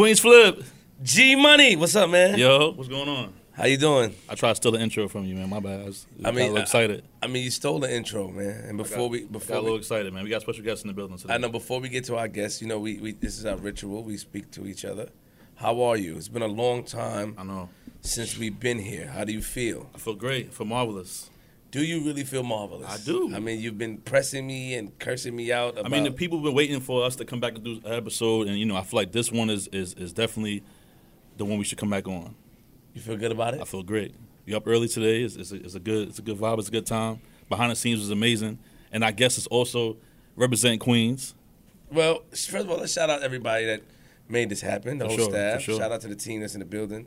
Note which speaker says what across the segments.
Speaker 1: Queens Flip.
Speaker 2: G Money, what's up, man?
Speaker 1: Yo, what's going on?
Speaker 2: How you doing?
Speaker 1: I tried to steal the intro from you, man. My bad. I, was,
Speaker 2: I mean,
Speaker 1: got a little excited.
Speaker 2: I, mean, you stole the intro, man. And before
Speaker 1: got,
Speaker 2: we
Speaker 1: got
Speaker 2: before
Speaker 1: a little
Speaker 2: we,
Speaker 1: excited, man. We got special guests in the building today.
Speaker 2: I know before we get to our guests, you know, we, we this is our ritual. We speak to each other. How are you? It's been a long time
Speaker 1: I know.
Speaker 2: since we've been here. How do you feel?
Speaker 1: I feel great. I feel marvelous.
Speaker 2: Do you really feel marvelous?
Speaker 1: I do.
Speaker 2: I mean, you've been pressing me and cursing me out. About,
Speaker 1: I mean, the people have been waiting for us to come back and do an episode, and you know, I feel like this one is is, is definitely the one we should come back on.
Speaker 2: You feel good about it?
Speaker 1: I feel great. You up early today? It's, it's, a, it's a good it's a good vibe. It's a good time. Behind the scenes was amazing, and I guess it's also representing Queens.
Speaker 2: Well, first of all, let's shout out everybody that made this happen. The
Speaker 1: For
Speaker 2: whole
Speaker 1: sure,
Speaker 2: staff.
Speaker 1: sure.
Speaker 2: Shout out to the team that's in the building.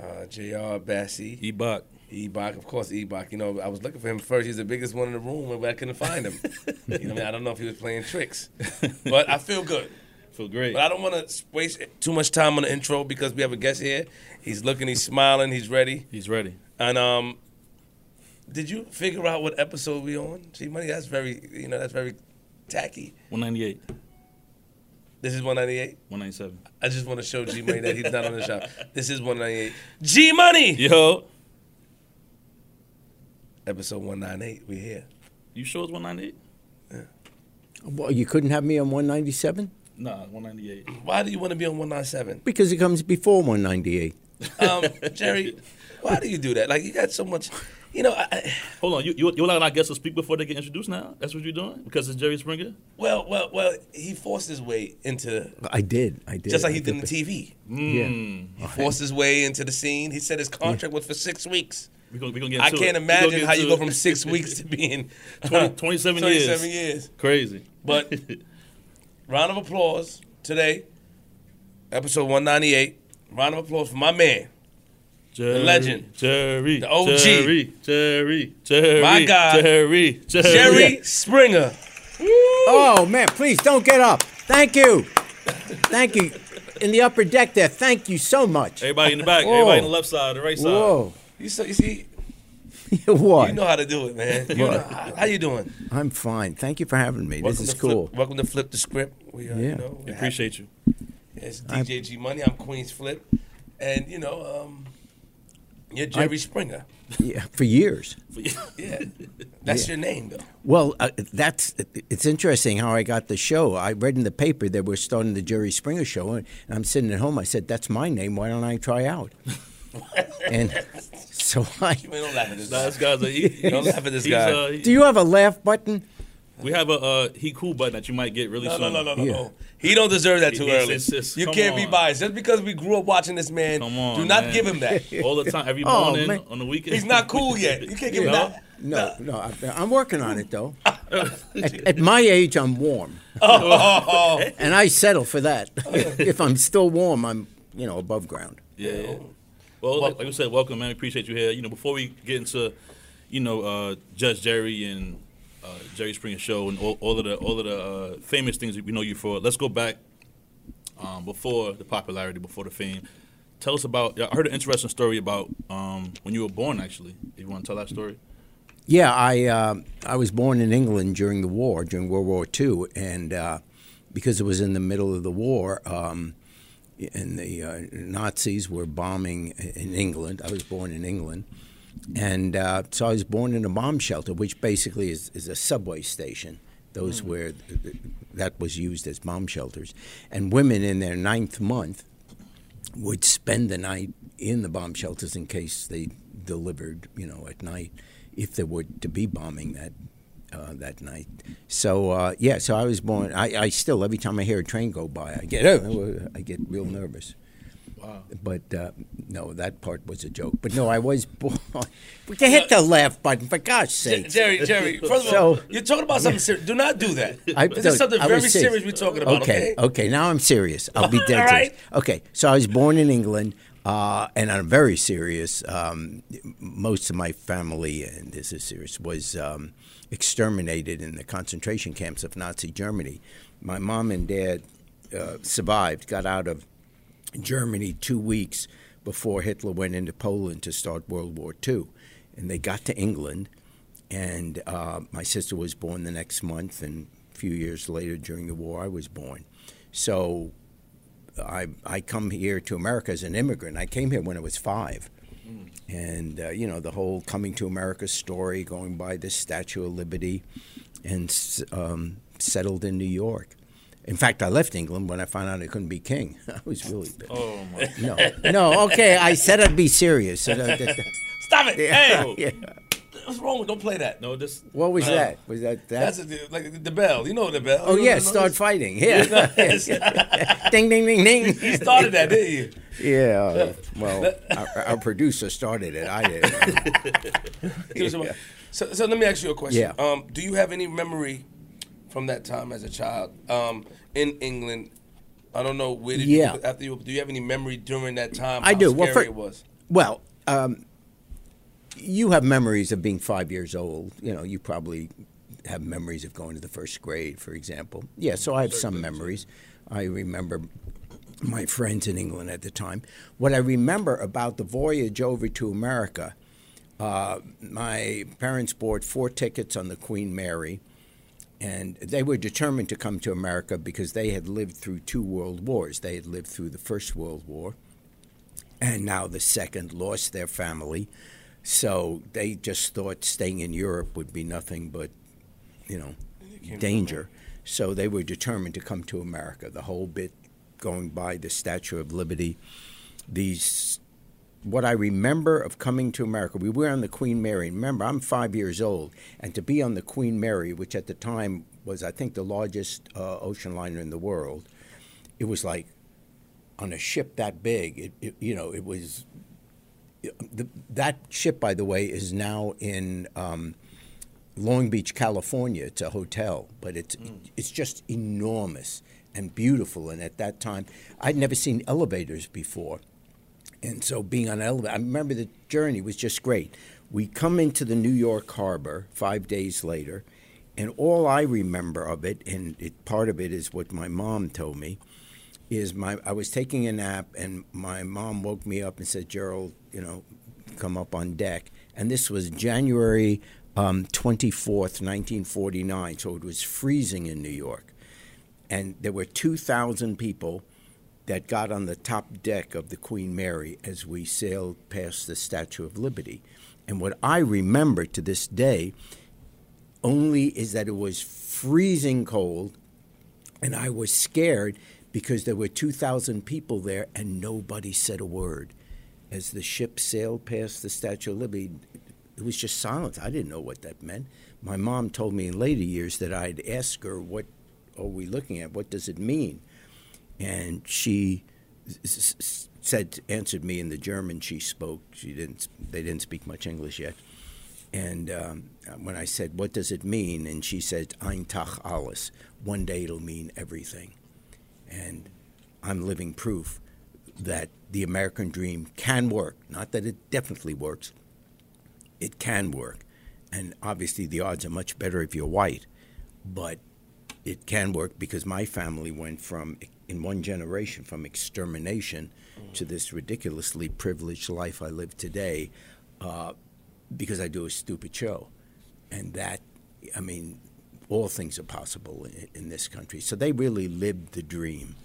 Speaker 2: Uh, Jr. Bassie.
Speaker 1: E-Bach.
Speaker 2: Ebach, of course, Ebach. You know, I was looking for him first. He's the biggest one in the room, but I couldn't find him. you know, I, mean? I don't know if he was playing tricks, but I feel good.
Speaker 1: Feel great.
Speaker 2: But I don't want to waste too much time on the intro because we have a guest here. He's looking, he's smiling, he's ready.
Speaker 1: He's ready.
Speaker 2: And um, did you figure out what episode we on? G Money, that's very, you know, that's very tacky.
Speaker 1: 198,
Speaker 2: This is 198.
Speaker 1: 197.
Speaker 2: I just want to show G Money that he's not on the shop. This is 198. G Money.
Speaker 1: Yo,
Speaker 2: Episode 198. We're here.
Speaker 1: you sure it's 198?
Speaker 3: Well, you couldn't have me on 197
Speaker 1: Nah, 198.
Speaker 2: Why do you want to be on 197?
Speaker 3: because it comes before 198.
Speaker 2: Um, Jerry, why do you do that? Like you got so much, you know. I, I,
Speaker 1: Hold on, you you you allowing our guests to speak before they get introduced now? That's what you're doing because it's Jerry Springer.
Speaker 2: well, well, well. He forced his way into
Speaker 3: I did. I did.
Speaker 2: just like he
Speaker 3: I
Speaker 2: did in
Speaker 3: did.
Speaker 2: TV.
Speaker 1: Mm.
Speaker 2: He forced his way into the scene. He said his contract was for six weeks.
Speaker 1: We gonna, we gonna get
Speaker 2: I can't
Speaker 1: it.
Speaker 2: Imagine how you go from six weeks to being
Speaker 1: 20 27 years.
Speaker 2: 27 years.
Speaker 1: Crazy,
Speaker 2: But round of applause today, episode 198. Round of applause for my man,
Speaker 1: Jerry, the
Speaker 2: legend.
Speaker 1: Jerry,
Speaker 2: The OG.
Speaker 1: Jerry, Jerry, Jerry,
Speaker 2: My guy.
Speaker 1: Jerry, Jerry.
Speaker 2: Jerry Springer.
Speaker 3: Oh man, please don't get up. Thank you. Thank you. In the upper deck there. Thank you so much.
Speaker 1: Everybody in the back,
Speaker 3: Whoa.
Speaker 1: everybody in the left side, the right side.
Speaker 3: Whoa.
Speaker 2: You, so, you see,
Speaker 3: what?
Speaker 2: you know how to do it, man. You know, how, how you doing?
Speaker 3: I'm fine. Thank you for having me.
Speaker 2: Welcome
Speaker 3: this is
Speaker 2: cool. Flip- welcome to Flip the Script. We, uh, you
Speaker 3: Yeah.
Speaker 2: know,
Speaker 1: We appreciate you.
Speaker 2: It's DJ G Money. I'm Queens Flip, and you know, um, you're Jerry Springer.
Speaker 3: Yeah, for years.
Speaker 2: Yeah, that's your name though.
Speaker 3: Well, uh, that's it's interesting how I got the show. I read in the paper that we're starting the Jerry Springer show, and I'm sitting at home. I said, "That's my name. Why don't I try out?" and so I.
Speaker 2: Man, don't laugh at this.
Speaker 1: Nah,
Speaker 2: guy.
Speaker 1: this guy's a, he, he's,
Speaker 2: Don't laugh at this
Speaker 1: he's,
Speaker 2: guy.
Speaker 1: Uh, he-
Speaker 3: Do you have a laugh button?
Speaker 1: we have a uh, he cool button that you might get really
Speaker 2: No,
Speaker 1: soon.
Speaker 2: no, no, no, no,
Speaker 3: Yeah.
Speaker 2: no. He don't deserve that too
Speaker 1: It's-
Speaker 2: early.
Speaker 1: it's- it's-
Speaker 2: you can't be biased just because we grew up watching this man.
Speaker 1: Come on,
Speaker 2: do not
Speaker 1: man.
Speaker 2: give him that.
Speaker 1: All the time, every
Speaker 3: Oh,
Speaker 1: morning
Speaker 3: man.
Speaker 1: on the weekend.
Speaker 2: He's not cool yet. You can't give him that.
Speaker 3: No, no. I, I'm working on it though. at, at my age, I'm warm,
Speaker 2: Oh,
Speaker 3: and I settle for that. if I'm still warm, I'm you know above ground.
Speaker 1: Yeah. yeah. Well, like, like I said, welcome, man. We appreciate you here. You know, before we get into, you know, uh, Judge Jerry and uh, Jerry Springer show and all, all of the all of the uh, famous things that we know you for, let's go back um, before the popularity, before the fame. Tell us about. I heard an interesting story about um, when you were born. Actually, if you want to tell that story?
Speaker 3: Yeah, I uh, I was born in England during the war, during World War II, and uh, because it was in the middle of the war, um, and the uh, Nazis were bombing in England. I was born in England, and uh, so I was born in a bomb shelter, which basically is, is a subway station. Those were that was used as bomb shelters, and women in their ninth month would spend the night in the bomb shelters in case they delivered, you know, at night, if there were to be bombing that uh, that night. So uh, yeah, so I was born. I, I still every time I hear a train go by, I get oh, I get real nervous.
Speaker 1: Wow.
Speaker 3: But uh, no, that part was a joke. But no, I was born. We hit the laugh button for gosh sake.
Speaker 2: Jerry, Jerry. First of all,
Speaker 3: So-
Speaker 2: you're talking about something serious. Do not do that.
Speaker 3: I-
Speaker 2: this is something very
Speaker 3: was
Speaker 2: serious. we're talking about. Okay.
Speaker 3: Okay, now I'm serious. I'll be dead
Speaker 2: All right.
Speaker 3: Okay, so I was born in England, uh, and I'm very serious. Um, most of my family, and this is serious, was um, exterminated in the concentration camps of Nazi Germany. My mom and dad uh, survived, got out of Germany two weeks before Hitler went into Poland to start World War II. And they got to England, and uh, my sister was born the next month, and a few years later during the war, I was born. So I I come here to America as an immigrant. I came here when I was five, and uh, you know the whole coming to America story, going by the Statue of Liberty, and um, settled in New York. In fact, I left England when I found out I couldn't be king. I was really bit.
Speaker 1: Oh my!
Speaker 3: No, no. Okay, I said I'd be serious.
Speaker 2: Stop it! Hey,
Speaker 3: yeah.
Speaker 2: What's wrong with? Don't play that.
Speaker 1: No, this.
Speaker 3: What was
Speaker 2: No.
Speaker 3: that? Was that that?
Speaker 2: That's a, like the bell. You know the bell.
Speaker 3: oh
Speaker 2: You
Speaker 3: yeah, start
Speaker 2: this?
Speaker 3: fighting. Yeah. ding ding ding ding.
Speaker 2: You started that, didn't you?
Speaker 3: Yeah. uh, well, our, our producer started it. I didn't.
Speaker 2: So, so let me ask you a question.
Speaker 3: Yeah.
Speaker 2: Um, do you have any memory from that time as a child um, in England? I don't know where did
Speaker 3: Yeah.
Speaker 2: you after you. Do you have any memory during that time?
Speaker 3: I do. Well,
Speaker 2: Scary
Speaker 3: fir-
Speaker 2: it was.
Speaker 3: Well, um, you have memories of being five years old. You know, you probably have memories of going to the first grade, for example. Yeah, so I have some memories. I remember my friends in England at the time. What I remember about the voyage over to America, uh, my parents bought four tickets on the Queen Mary, and they were determined to come to America because they had lived through two world wars. They had lived through the First World War and now the second lost their family. So they just thought staying in Europe would be nothing but, you know, danger. So they were determined to come to America. The whole bit going by the Statue of Liberty, these. What I remember of coming to America, we were on the Queen Mary. Remember, I'm five years old, and to be on the Queen Mary, which at the time was, I think, the largest uh, ocean liner in the world, it was like on a ship that big. It, it you know, it was. The, that ship, by the way, is now in um, Long Beach, California. It's a hotel, but it's it's just enormous and beautiful. And at that time, I'd never seen elevators before, and so being on an elevator, I remember the journey was just great. We come into the New York harbor five days later, and all I remember of it, and it, part of it is what my mom told me, is my I was taking a nap and my mom woke me up and said, Gerald, you know, come up on deck. And this was January um, 24th, 1949, so it was freezing in New York. And there were 2,000 people that got on the top deck of the Queen Mary as we sailed past the Statue of Liberty. And what I remember to this day only is that it was freezing cold and I was scared because there were 2,000 people there and nobody said a word. As the ship sailed past the Statue of Liberty, it was just silence. I didn't know what that meant. My mom told me in later years that I'd ask her, What are we looking at? What does it mean? And she said, answered me in the German she spoke. She didn't, they didn't speak much English yet. And um, when I said, What does it mean? And she said, Ein Tag alles. One day it'll mean everything. And I'm living proof that the American dream can work. Not that it definitely works, it can work. And obviously, the odds are much better if you're white, but it can work because my family went from, in one generation, from extermination to this ridiculously privileged life I live today uh, because I do a stupid show. And that, I mean, all things are possible in, in this country. So they really lived the dream.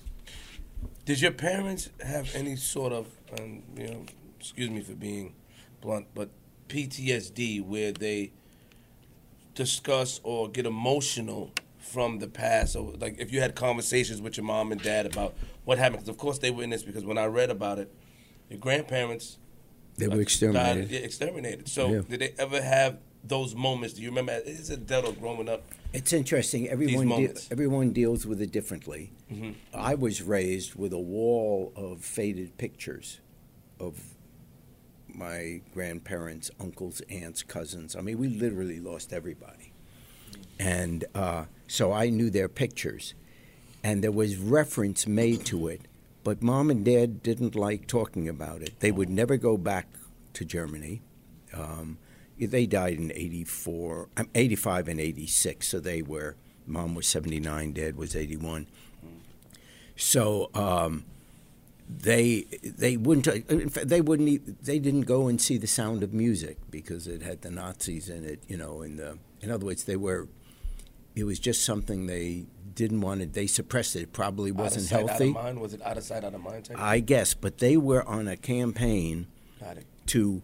Speaker 2: Did your parents have any sort of, um, you know, excuse me for being blunt, but PTSD where they discuss or get emotional from the past? So, like, if you had conversations with your mom and dad about what happened, because of course they were in this. Because when I read about it, your grandparents
Speaker 3: They were
Speaker 2: uh,
Speaker 3: exterminated.
Speaker 2: Died, yeah, exterminated. So,
Speaker 3: Yeah.
Speaker 2: did they ever have those moments? Do you remember as a Delta growing up?
Speaker 3: It's interesting. Everyone de- everyone deals with it differently.
Speaker 2: Mm-hmm.
Speaker 3: I was raised with a wall of faded pictures of my grandparents, uncles, aunts, cousins. I mean, we literally lost everybody, and uh, so I knew their pictures, and there was reference made to it. But mom and dad didn't like talking about it. They would never go back to Germany. Um, they died in 84, um, 85 and 86, so they were, mom was 79, dad was 81. So um, they they wouldn't in fact, they wouldn't they didn't go and see the Sound of Music because it had the Nazis in it, you know. In the in other words, they were it was just something they didn't want it. They suppressed it. It probably wasn't
Speaker 2: out sight,
Speaker 3: healthy.
Speaker 2: Out of mind? Was it out of sight, out of mind?
Speaker 3: I guess, but they were on a campaign to.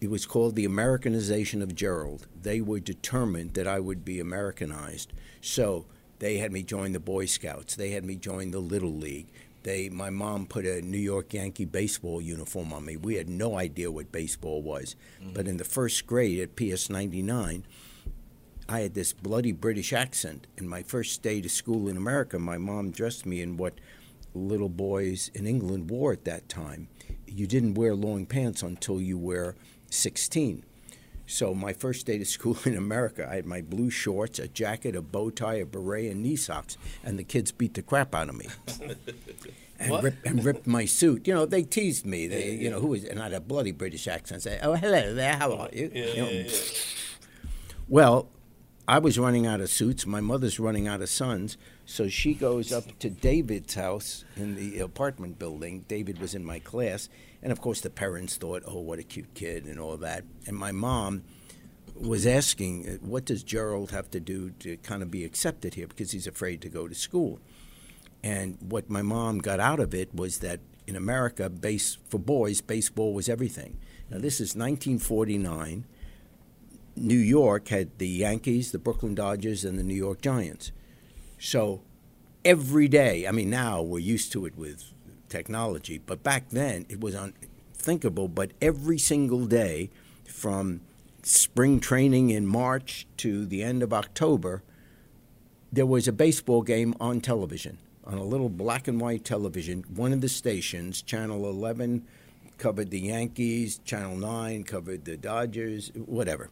Speaker 3: It was called the Americanization of Gerald. They were determined that I would be Americanized. So they had me join the Boy Scouts. They had me join the Little League. They, my mom put a New York Yankee baseball uniform on me. We had no idea what baseball was. Mm-hmm. But in the first grade at PS 99, I had this bloody British accent. In my first day to school in America, my mom dressed me in what little boys in England wore at that time. You didn't wear long pants until you were 16. So my first day to school in America, I had my blue shorts, a jacket, a bow tie, a beret, and knee socks, and the kids beat the crap out of me. And, rip, and ripped my suit. You know, they teased me. They, you know, who was, and I had a bloody British accent. Say, "Oh, hello there, how are you?"
Speaker 2: Yeah,
Speaker 3: You know,
Speaker 2: yeah, yeah.
Speaker 3: well, I was running out of suits. My mother's running out of sons. So she goes up to David's house in the apartment building. David was in my class. And of course, the parents thought, oh, what a cute kid and all that. And my mom was asking, what does Gerald have to do to kind of be accepted here? Because he's afraid to go to school. And what my mom got out of it was that in America, base, for boys, baseball was everything. Now, this is 1949. New York had the Yankees, the Brooklyn Dodgers, and the New York Giants. So every day, I mean, now we're used to it with technology, but back then it was unthinkable. But every single day, from spring training in March to the end of October, there was a baseball game on television, on a little black and white television. One of the stations, Channel 11, covered the Yankees, Channel 9 covered the Dodgers, whatever.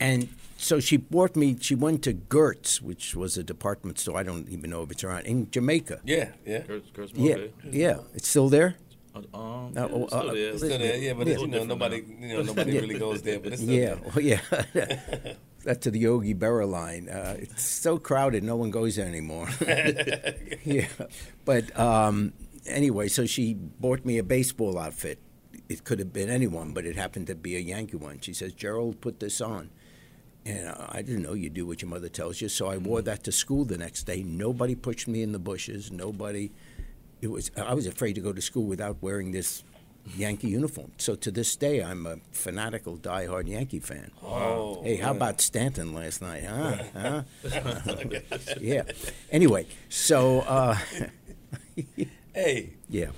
Speaker 3: And so she bought me, she went to Gertz, which was a department store, I don't even know if it's around, in Jamaica.
Speaker 2: Yeah, yeah.
Speaker 1: Curse, curse,
Speaker 3: Yeah,
Speaker 1: okay.
Speaker 3: yeah. It's still there?
Speaker 1: Uh, Um,
Speaker 3: Uh,
Speaker 1: yeah,
Speaker 3: oh,
Speaker 1: it's still
Speaker 3: uh,
Speaker 1: there.
Speaker 2: Still there, yeah, but
Speaker 1: It's
Speaker 2: it's, you know nobody,
Speaker 1: now.
Speaker 2: you know nobody really goes there, but it's still
Speaker 3: Yeah,
Speaker 2: there.
Speaker 3: well, yeah. That's to the Yogi Berra line. Uh, it's so crowded, no one goes there anymore. yeah, but um, anyway, so she bought me a baseball outfit. It could have been anyone, but it happened to be a Yankee one. She says, "Gerald, put this on." And uh, I didn't know you do what your mother tells you, so I wore that to school the next day. Nobody pushed me in the bushes. Nobody. It was. I was afraid to go to school without wearing this Yankee uniform. So to this day, I'm a fanatical, diehard Yankee fan.
Speaker 2: Oh,
Speaker 3: Hey, how
Speaker 2: yeah.
Speaker 3: about Stanton last night, huh? huh? yeah. Anyway, so uh,
Speaker 2: Hey,
Speaker 3: yeah,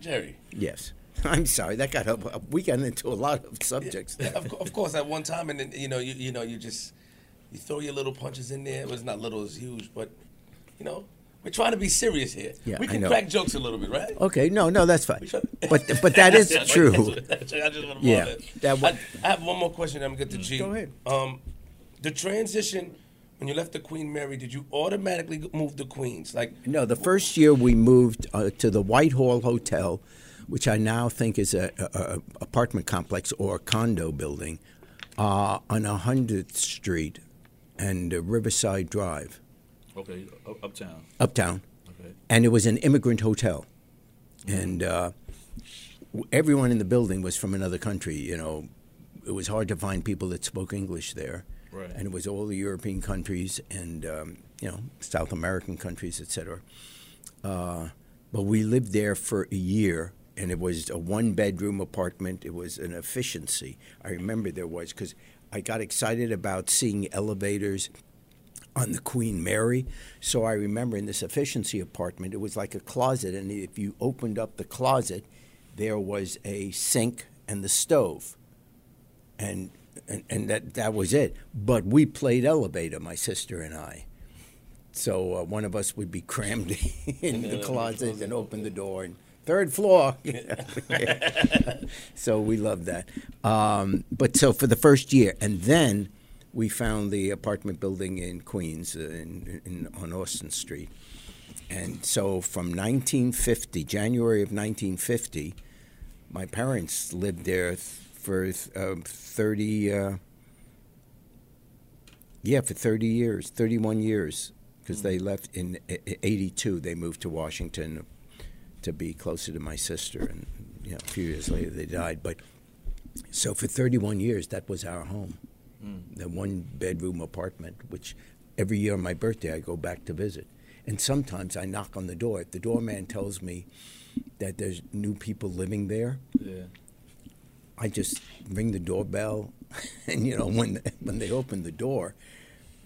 Speaker 2: Jerry.
Speaker 3: yes. I'm sorry that got a, we got into a lot of subjects.
Speaker 2: Yeah, of, of course, at one time, and then you know, you you know, you just you throw your little punches in there. It was not little, it was huge, but you know, we're trying to be serious here.
Speaker 3: Yeah,
Speaker 2: we can crack jokes a little bit, right?
Speaker 3: Okay, no, no, that's fine. But but that is true.
Speaker 2: I
Speaker 3: Yeah,
Speaker 2: that. I, I have one more question. I'm gonna get to G.
Speaker 3: Go ahead.
Speaker 2: Um, the transition when you left the Queen Mary, did you automatically move to Queens? Like,
Speaker 3: No, the first year we moved uh, to the Whitehall Hotel, which I now think is a, a, a apartment complex or condo building, uh, on 100th Street and uh, Riverside Drive,
Speaker 1: Okay, up, uptown.
Speaker 3: uptown.
Speaker 1: Okay.
Speaker 3: and it was an immigrant hotel, and uh, everyone in the building was from another country. You know, it was hard to find people that spoke English there,
Speaker 1: Right.
Speaker 3: and it was all the European countries and um, you know South American countries, etc. Uh, but we lived there for a year, and it was a one-bedroom apartment. It was an efficiency. I remember there was because I got excited about seeing elevators on the Queen Mary. So I remember in this efficiency apartment, it was like a closet, and if you opened up the closet, there was a sink and the stove, and and, and that that was it. But we played elevator, my sister and I. So uh, one of us would be crammed in the closet and open the door and third floor. so we loved that. Um, but so for the first year, and then we found the apartment building in Queens, uh, in, in, on Austin Street. And so from 1950, January of 1950, my parents lived there th- for uh, 30, uh, yeah, for 30 years, 31 years, because they left in uh, 82. They moved to Washington to be closer to my sister, and you know, a few years later they died. But so for 31 years, that was our home, hmm. the one bedroom apartment, which every year on my birthday, I go back to visit. And sometimes I knock on the door. If the doorman tells me that there's new people living there,
Speaker 1: Yeah.
Speaker 3: I just ring the doorbell, and you know when when they open the door,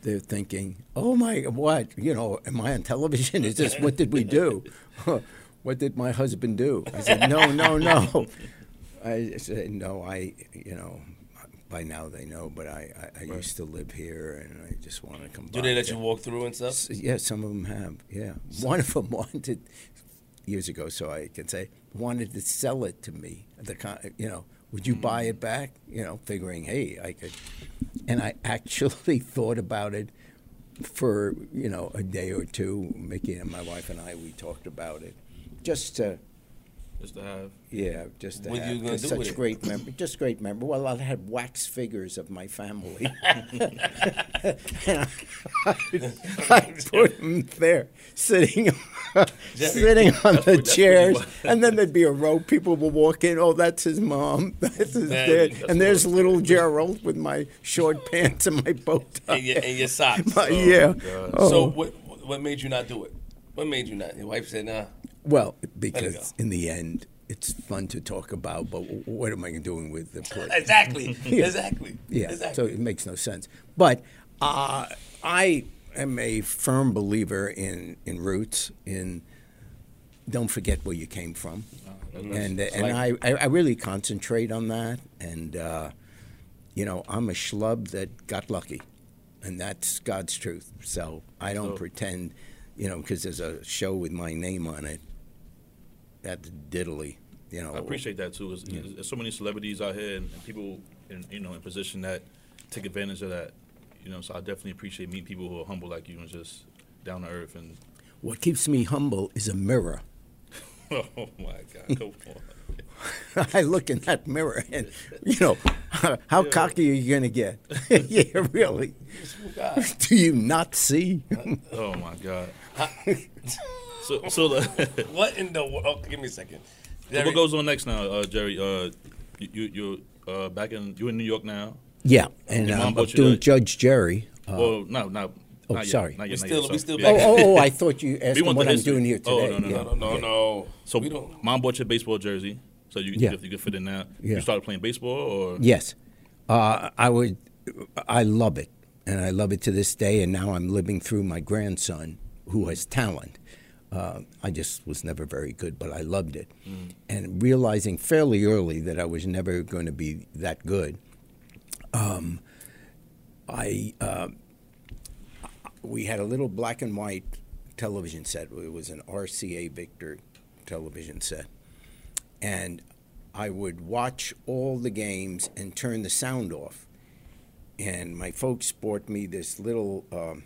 Speaker 3: they're thinking, "Oh my, what? You know, am I on television? Is this what did we do? what did my husband do?" I said, "No, no, no." I said, "No, I, you know." By now they know, but I, I, I used to live here, and I just want to come.
Speaker 2: Back.
Speaker 3: Do
Speaker 2: they let you walk through and stuff?
Speaker 3: S- Yeah, some of them have. Yeah, one of them wanted years ago, so I can say wanted to sell it to me. The con- you know, would you hmm. buy it back? You know, figuring, hey, I could. And I actually thought about it for you know a day or two. Mickey and my wife and I we talked about it, just to
Speaker 1: Just to have.
Speaker 3: yeah, just to
Speaker 2: What
Speaker 3: have
Speaker 2: you gonna
Speaker 3: 'cause
Speaker 2: do
Speaker 3: such
Speaker 2: it?
Speaker 3: great memory, just great memory. Well, I had wax figures of my family. I, I put them there, sitting, sitting on the chairs, and then there'd be a row. People would walk in. Oh, that's his mom. That's his
Speaker 2: Man,
Speaker 3: dad.
Speaker 1: that's
Speaker 3: And there's little Gerald with my short pants and my bow tie.
Speaker 2: And your, and your socks.
Speaker 3: My- yeah.
Speaker 1: Oh,
Speaker 3: oh.
Speaker 2: So what what made you not do it? What made you not? Your wife said, "Nah."
Speaker 3: Well, because in the end, it's fun to talk about, but what am I doing with the plate?
Speaker 2: Exactly.
Speaker 3: Yeah.
Speaker 2: Exactly.
Speaker 3: Yeah,
Speaker 2: Exactly.
Speaker 3: so it makes no sense. But uh, I am a firm believer in, in roots, in don't forget where you came from. and
Speaker 2: that's
Speaker 3: and I, I, I really concentrate on that. And, uh, you know, I'm a schlub that got lucky. And that's God's truth. So I don't
Speaker 1: So-
Speaker 3: pretend, you know, because there's a show with my name on it. That's diddly. You know,
Speaker 1: I appreciate that too. There's, there's so many celebrities out here and, and people in you know in position that take advantage of that. You know, so I definitely appreciate meeting people who are humble like you and just down to earth. And
Speaker 3: What keeps me humble is a mirror.
Speaker 1: oh my God.
Speaker 3: I look in that mirror and, you know, how cocky are you going to get? yeah, really. Do you not see?
Speaker 1: Oh my God. So so the,
Speaker 2: What in the world? Oh, give me a second.
Speaker 1: So what goes on next now, uh, Jerry? Uh, you you you're uh, back in you in New York now.
Speaker 3: yeah, and um, I'm
Speaker 1: you
Speaker 3: doing
Speaker 1: the-
Speaker 3: Judge Jerry. Uh,
Speaker 1: well, no, no.
Speaker 3: oh,
Speaker 1: not yet,
Speaker 3: sorry.
Speaker 1: Not
Speaker 2: We
Speaker 1: yet, not
Speaker 2: still-
Speaker 1: yet,
Speaker 2: we still
Speaker 1: yeah.
Speaker 3: oh, oh, oh, I thought you asked
Speaker 1: We
Speaker 3: him
Speaker 1: want
Speaker 3: what I'm doing here
Speaker 1: Oh,
Speaker 3: today.
Speaker 1: no, no,
Speaker 3: Yeah.
Speaker 2: No, no, no, no.
Speaker 1: So
Speaker 2: we don't.
Speaker 1: mom bought your baseball jersey, so you
Speaker 3: Yeah.
Speaker 1: you, you could fit in now.
Speaker 3: Yeah.
Speaker 1: You started playing baseball, or
Speaker 3: Yes, uh, I would. I love it, and I love it to this day. And now I'm living through my grandson, who has talent. Uh, I just was never very good, but I loved it, and realizing fairly early that I was never going to be that good. Um, I uh, we had a little black and white television set. It was an RCA Victor television set, and I would watch all the games and turn the sound off. And my folks bought me this little um,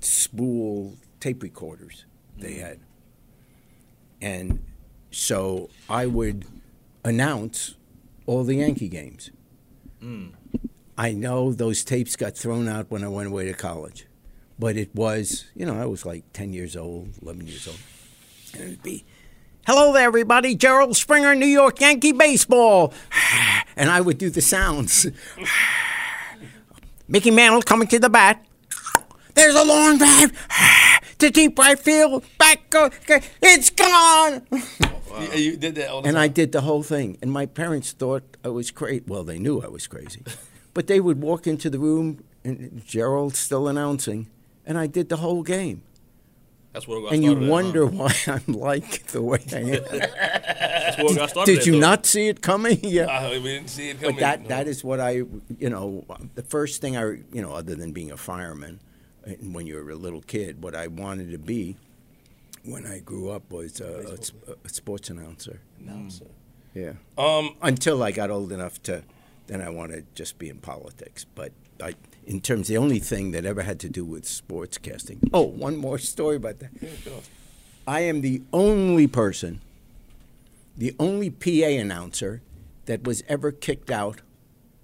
Speaker 3: spool tape recorders they had. And so I would announce all the Yankee games. Hmm. I know those tapes got thrown out when I went away to college, but it was, you know, I was like 10 years old, 11 years old. And it'd be, Hello there, everybody. Gerald Springer, New York Yankee baseball. And I would do the sounds. Mickey Mantle coming to the bat. There's a long drive to deep right field. Back go. It's gone.
Speaker 2: You, you did that
Speaker 3: And
Speaker 2: time.
Speaker 3: I did the whole thing. And my parents thought I was crazy. Well, they knew I was crazy. but they would walk into the room, and Gerald still announcing, and I did the whole game.
Speaker 1: that's I got
Speaker 3: And you
Speaker 1: at, huh?
Speaker 3: wonder why I'm like the way I am.
Speaker 1: That's where I got started.
Speaker 3: Did
Speaker 1: at,
Speaker 3: you
Speaker 1: though.
Speaker 3: not see it coming? yeah.
Speaker 2: Uh, we didn't see it coming.
Speaker 3: But that
Speaker 2: no.
Speaker 3: that is what I, you know, the first thing I, you know, other than being a fireman, and when you were a little kid, what I wanted to be when I grew up was a, a a sports announcer.
Speaker 2: Announcer.
Speaker 3: Yeah.
Speaker 2: Um,
Speaker 3: Until I got old enough to, then I wanted to just be in politics. But I, in terms, the only thing that ever had to do with sportscasting. Oh, one more story about that. I am the only person, the only PA announcer that was ever kicked out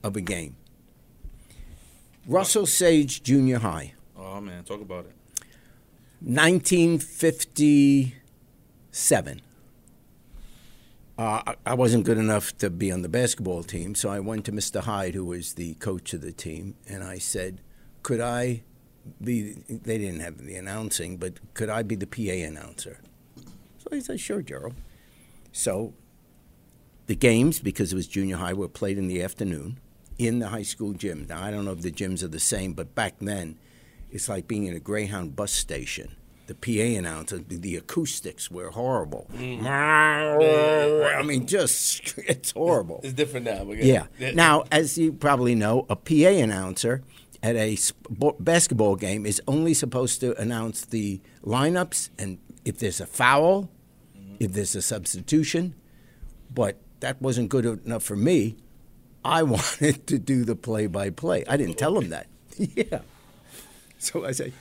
Speaker 3: of a game. Russell Sage Junior High,
Speaker 1: Oh man, talk about it.
Speaker 3: 1957. Uh, I- wasn't good enough to be on the basketball team, so I went to Mr. Hyde, who was the coach of the team, and I said, Could I be? They didn't have the announcing, but could I be the PA announcer? So he said, "Sure, Gerald." So the games, because it was junior high, were played in the afternoon in the high school gym. Now I don't know if the gyms are the same, but back then, it's like being in a Greyhound bus station. The PA announcer, the, the acoustics were horrible. Mm. I mean, just it's horrible.
Speaker 2: It's different now.
Speaker 3: Yeah. Now, as you probably know, a PA announcer at a sp- basketball game is only supposed to announce the lineups and if there's a foul, mm-hmm. if there's a substitution. But that wasn't good enough for me. I wanted to do the play-by-play. I didn't tell him that. yeah. So I say,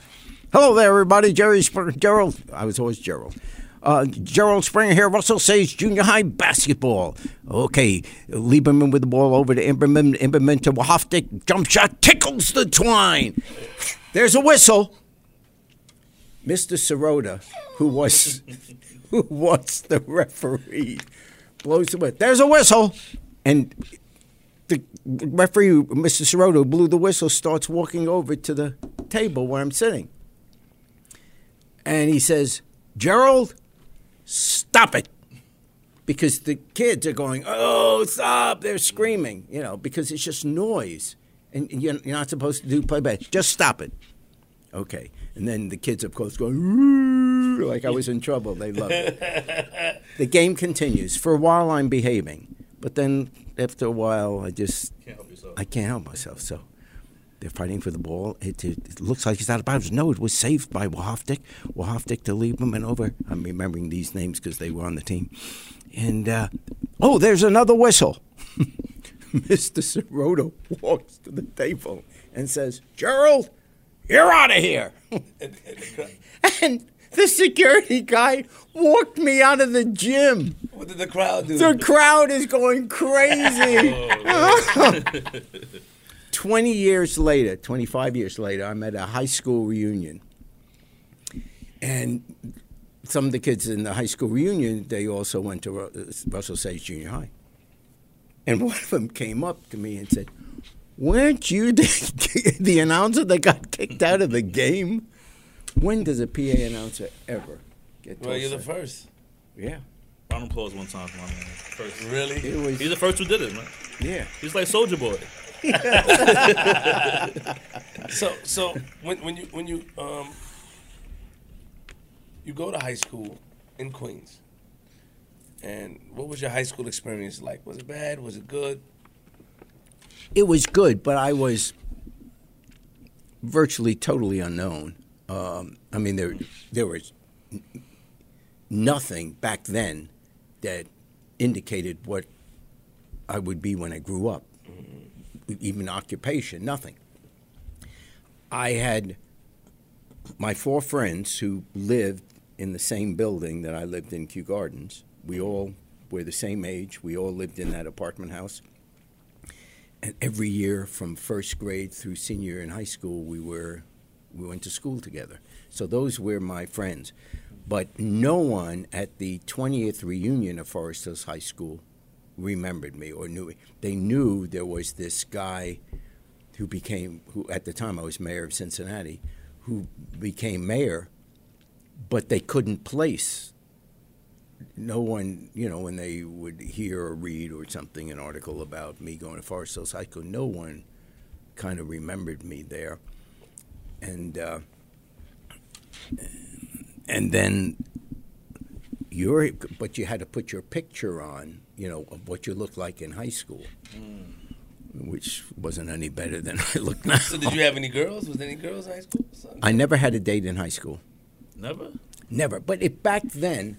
Speaker 3: "Hello there, everybody. Jerry Gerald. I was always Gerald. Uh, Gerald Springer here. Russell Sage Junior High basketball. Okay, Lieberman with the ball over to Imberman. Imberman to Wahoftik. Jump shot tickles the twine. There's a whistle. Mr. Sirota, who was who was the referee, blows the whistle. There's a whistle, and the referee, Mr. Sirota, who blew the whistle, starts walking over to the table where I'm sitting. And he says, Gerald, stop it. Because the kids are going, oh, stop. They're screaming, you know, because it's just noise. And you're you're not supposed to do playback. Just stop it. Okay. And then the kids, of course, go, "Ooh," like I was in trouble. They love it. the game continues. For a while, I'm behaving. But then after a while, I just
Speaker 1: Can't help.
Speaker 3: I can't help myself. So they're fighting for the ball. It, it, it looks like he's out of bounds. No, it was saved by Wahoftik. Wahoftik to Lieberman over. I'm remembering these names because they were on the team. And uh, oh, there's another whistle. Mr. Sirota walks to the table and says, Gerald, you're out of here. and the security guy walked me out of the gym.
Speaker 2: What did the crowd do?
Speaker 3: The crowd is going crazy.
Speaker 1: Oh,
Speaker 3: 20 years later, 25 years later, I'm at a high school reunion. And some of the kids in the high school reunion, they also went to uh, Russell Sage Junior High. And one of them came up to me and said, Weren't you the, the announcer that got kicked out of the game? When does a PA announcer ever get tossed?
Speaker 2: well, you're the first.
Speaker 3: Yeah.
Speaker 1: Round of applause one time for my man. First.
Speaker 2: Really?
Speaker 3: It was,
Speaker 1: He's the first who did it, man.
Speaker 3: yeah.
Speaker 1: He's like Soldier Boy.
Speaker 2: So, so when when you when you um you go to high school in Queens, and what was your high school experience like? Was it bad? Was it good?
Speaker 3: It was good, but I was virtually totally unknown. Um, I mean, there there was nothing back then that indicated what I would be when I grew up, even occupation, nothing. I had my four friends who lived in the same building that I lived in, Kew Gardens. We all were the same age. We all lived in that apartment house. And every year from first grade through senior in high school, we were we went to school together. So those were my friends. But no one at the 20th reunion of Forest Hills High School remembered me or knew me. They knew there was this guy who became, who at the time I was mayor of Cincinnati, who became mayor, but they couldn't place. No one, you know, when they would hear or read or something, an article about me going to Forest Hills High School, no one kind of remembered me there. And, uh, and then your, but you had to put your picture on, you know, of what you looked like in high school, which wasn't any better than I look now.
Speaker 2: So, did you have any girls? Was there any girls in high school? Son?
Speaker 3: I never had a date in high school.
Speaker 1: Never?
Speaker 3: Never. But it, back then,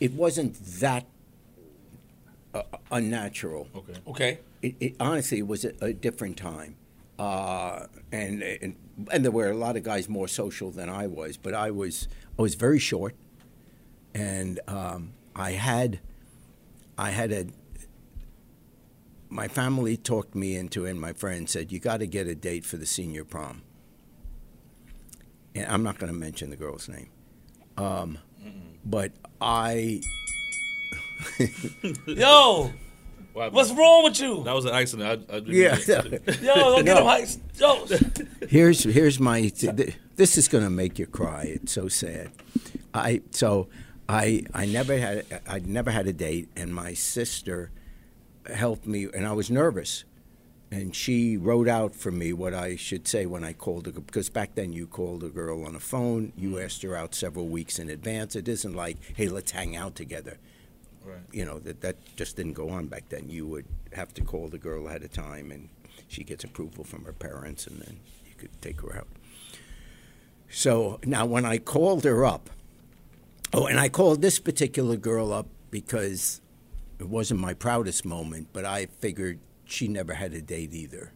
Speaker 3: it wasn't that uh, unnatural.
Speaker 1: Okay.
Speaker 2: Okay.
Speaker 3: It, it, honestly, it was a, a different time. Uh, and, and and there were a lot of guys more social than I was, but I was I was very short, and um, I had I had a my family talked me into it, and my friend said you got to get a date for the senior prom. And I'm not going to mention the girl's name, um, but I
Speaker 2: Yo,
Speaker 1: What
Speaker 2: What's wrong with you?
Speaker 1: That was an accident. I, I
Speaker 3: Yeah.
Speaker 2: Yo, don't get
Speaker 3: No.
Speaker 2: him hyped. Yo,
Speaker 3: here's here's my th- this is going to make you cry it's so sad i so i i never had I'd never had a date and my sister helped me and i was nervous and she wrote out for me what i should say when i called her because back then you called a girl on a phone you mm. asked her out several weeks in advance it isn't like hey let's hang out together
Speaker 1: Right.
Speaker 3: you know that that just didn't go on back then. You would have to call the girl ahead of time, and she gets approval from her parents, and then you could take her out. So now, when I called her up, oh, and I called this particular girl up because it wasn't my proudest moment, but I figured she never had a date either.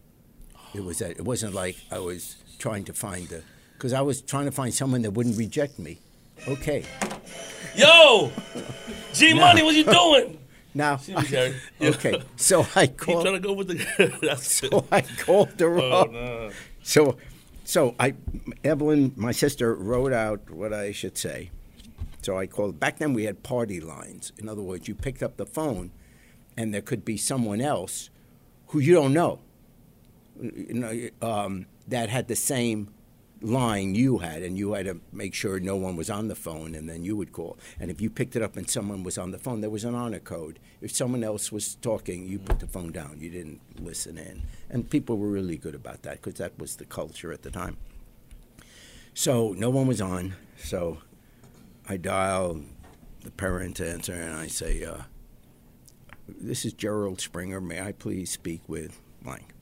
Speaker 3: It was that, it wasn't like I was trying to find a because I was trying to find someone that wouldn't reject me. Okay,
Speaker 2: yo, G Money, what you doing?
Speaker 3: now
Speaker 2: Jerry.
Speaker 3: okay, so I called.
Speaker 1: trying to go with the?
Speaker 3: So I called her
Speaker 1: Oh
Speaker 3: up.
Speaker 1: no.
Speaker 3: So, so I, Evelyn, my sister, wrote out what I should say. So I called. Back then, we had party lines. In other words, you picked up the phone, and there could be someone else who you don't know, you know, um, that had the same line you had, and you had to make sure no one was on the phone, and then you would call. And if you picked it up and someone was on the phone, there was an honor code. If someone else was talking, you put the phone down. You didn't listen in. And people were really good about that because that was the culture at the time. So no one was on. So I dial the parent answer and I say, uh, "This is Gerald Springer. May I please speak with blank?"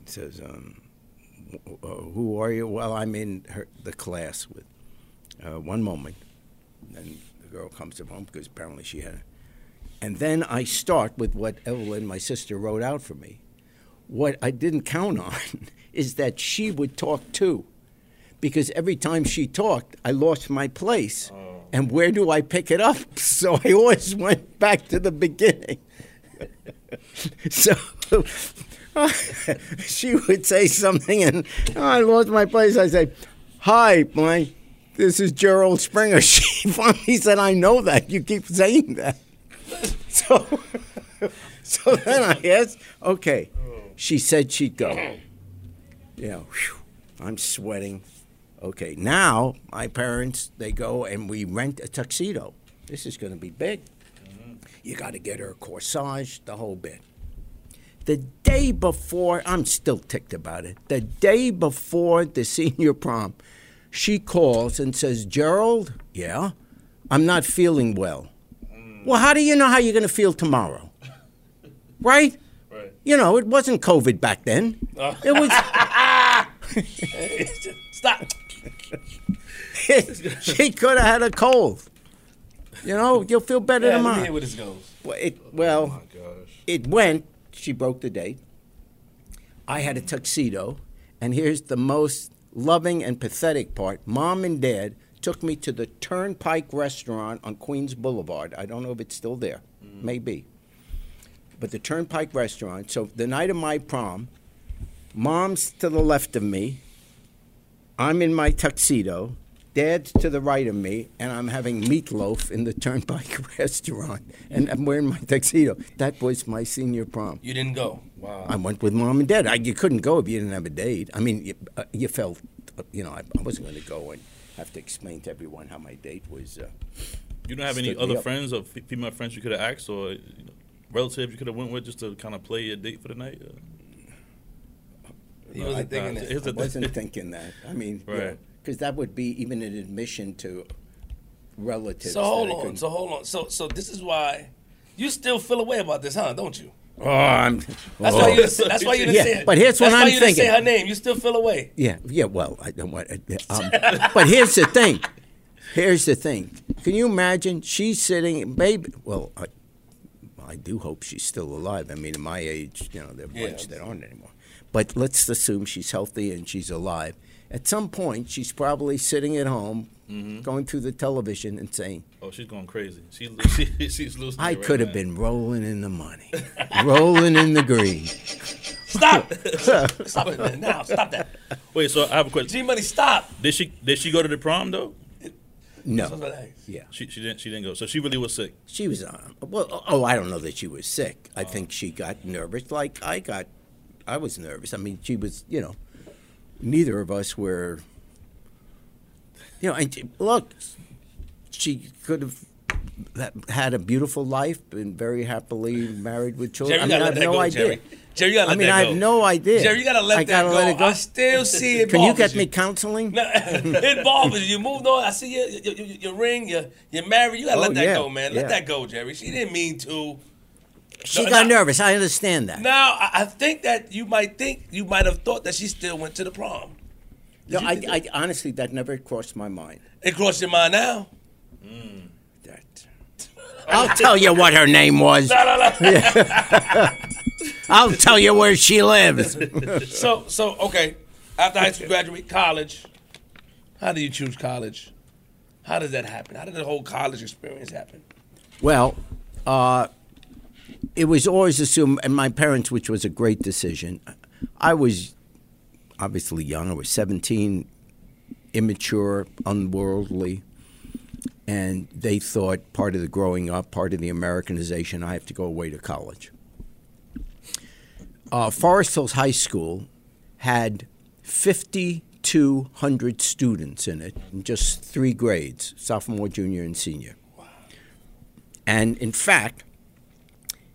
Speaker 3: It says, um, uh, "Who are you?" Well, I'm in her, the class with. Uh, one moment, and the girl comes to home because apparently she had. And then I start with what Evelyn, my sister, wrote out for me. What I didn't count on is that she would talk too because every time she talked, I lost my place. Oh. And where do I pick it up? So I always went back to the beginning. so she would say something, and oh, I lost my place. I say, "Hi, my, this is Gerald Springer." She finally said, "I know that. You keep saying that." So, so then I asked, "Okay." Oh. She said she'd go. Yeah, whew, I'm sweating. Okay, now my parents they go and we rent a tuxedo. This is going to be big. Mm-hmm. You got to get her a corsage, the whole bit. The day before, I'm still ticked about it. The day before the senior prom, she calls and says, "Gerald, yeah, I'm not feeling well." Mm. Well, how do you know how you're going to feel tomorrow? Right?
Speaker 1: Right.
Speaker 3: You know, it wasn't COVID back then. Oh. It was.
Speaker 2: Stop.
Speaker 3: she could have had a cold. You know, you'll feel better
Speaker 2: Yeah, let me hear where this goes.
Speaker 3: Well, it, well,
Speaker 1: Oh
Speaker 3: it went. She broke the date. I had a tuxedo, and here's the most loving and pathetic part. Mom and Dad took me to the Turnpike restaurant on Queens Boulevard. I don't know if it's still there. Mm. Maybe. But the Turnpike restaurant. So the night of my prom, Mom's to the left of me. I'm in my tuxedo. Dad's to the right of me, and I'm having meatloaf in the Turnpike restaurant, and I'm wearing my tuxedo. That was my senior prom.
Speaker 2: You didn't go. Wow.
Speaker 3: I went with mom and dad. I, you couldn't go if you didn't have a date. I mean, you, uh, you felt, uh, you know, I, I wasn't going to go and have to explain to everyone how my date was. Uh,
Speaker 1: You don't have any other
Speaker 3: up.
Speaker 1: friends or female friends you could have asked or you know, relatives you could have went with just to kind of play a date for the night? Uh,
Speaker 2: he wasn't
Speaker 3: I-
Speaker 2: thinking
Speaker 1: uh,
Speaker 2: that.
Speaker 3: I wasn't thinking that. I mean,
Speaker 1: Right.
Speaker 3: because that would be even an admission to relatives.
Speaker 2: So hold on. So hold on. So so this is why you still feel away about this, huh? Don't you?
Speaker 3: oh, I'm.
Speaker 2: That's
Speaker 3: oh.
Speaker 2: why you. Didn't say, that's why you didn't
Speaker 3: Yeah,
Speaker 2: say.
Speaker 3: but here's what I'm
Speaker 2: you Didn't say her name. You still feel away.
Speaker 3: Yeah, yeah. Well, I don't want. Um, but here's the thing. Here's the thing. Can you imagine? She's sitting, maybe. Well, I, I do hope she's still alive. I mean, at my age, you know, there are a
Speaker 2: Yeah.
Speaker 3: bunch that aren't anymore. But let's assume she's healthy and she's alive. At some point, she's probably sitting at home, mm-hmm. going through the television and saying,
Speaker 1: oh, she's going crazy. She, she she's losing.
Speaker 3: "I
Speaker 1: it right
Speaker 3: could have been rolling in the money, rolling in the green."
Speaker 2: Stop. stop it man. now. Stop that.
Speaker 1: Wait, so I have a question.
Speaker 2: G Money, stop.
Speaker 1: Did she did she go to the prom though?
Speaker 3: No.
Speaker 2: That's what I asked.
Speaker 3: Yeah.
Speaker 1: She she didn't she didn't go. So she really was sick.
Speaker 3: She was on. Well, oh, I don't know that she was sick. I uh-huh. think she got nervous, like I got. I was nervous. I mean, she was. You know, neither of us were. You know, and look, she could have had a beautiful life, been very happily married with children.
Speaker 2: Jerry,
Speaker 3: I mean, I have no
Speaker 2: go,
Speaker 3: idea.
Speaker 2: Jerry. Jerry, you gotta
Speaker 3: I
Speaker 2: let
Speaker 3: mean,
Speaker 2: that
Speaker 3: I
Speaker 2: go.
Speaker 3: have no idea.
Speaker 2: Jerry, you gotta let
Speaker 3: I
Speaker 2: that
Speaker 3: gotta
Speaker 2: go.
Speaker 3: let it go.
Speaker 2: I still see it.
Speaker 3: Can you get me counseling?
Speaker 2: No, it bothers you. You moved on. I see your your, your, your ring. You're you're married. You gotta
Speaker 3: Oh,
Speaker 2: let that
Speaker 3: yeah,
Speaker 2: go, man. Let
Speaker 3: yeah.
Speaker 2: that go, Jerry. She didn't mean to.
Speaker 3: She
Speaker 2: No,
Speaker 3: got nervous. I understand that.
Speaker 2: Now I, think that you might think you might have thought that she still went to the prom.
Speaker 3: No, I, I honestly that never crossed my mind.
Speaker 2: It crossed your mind now.
Speaker 3: That. I'll tell you what her name was.
Speaker 2: No, no.
Speaker 3: I'll tell you where she lives.
Speaker 2: So so okay. After high school, graduate, college. How do you choose college? How does that happen? How did the whole college experience happen?
Speaker 3: Well, uh, it was always assumed, and my parents, which was a great decision. I was obviously young. I was 17, immature, unworldly, and they thought part of the growing up, part of the Americanization, I have to go away to college. Uh, Forest Hills High School had 5,200 students in it, in just three grades sophomore, junior, and senior. Wow. And in fact,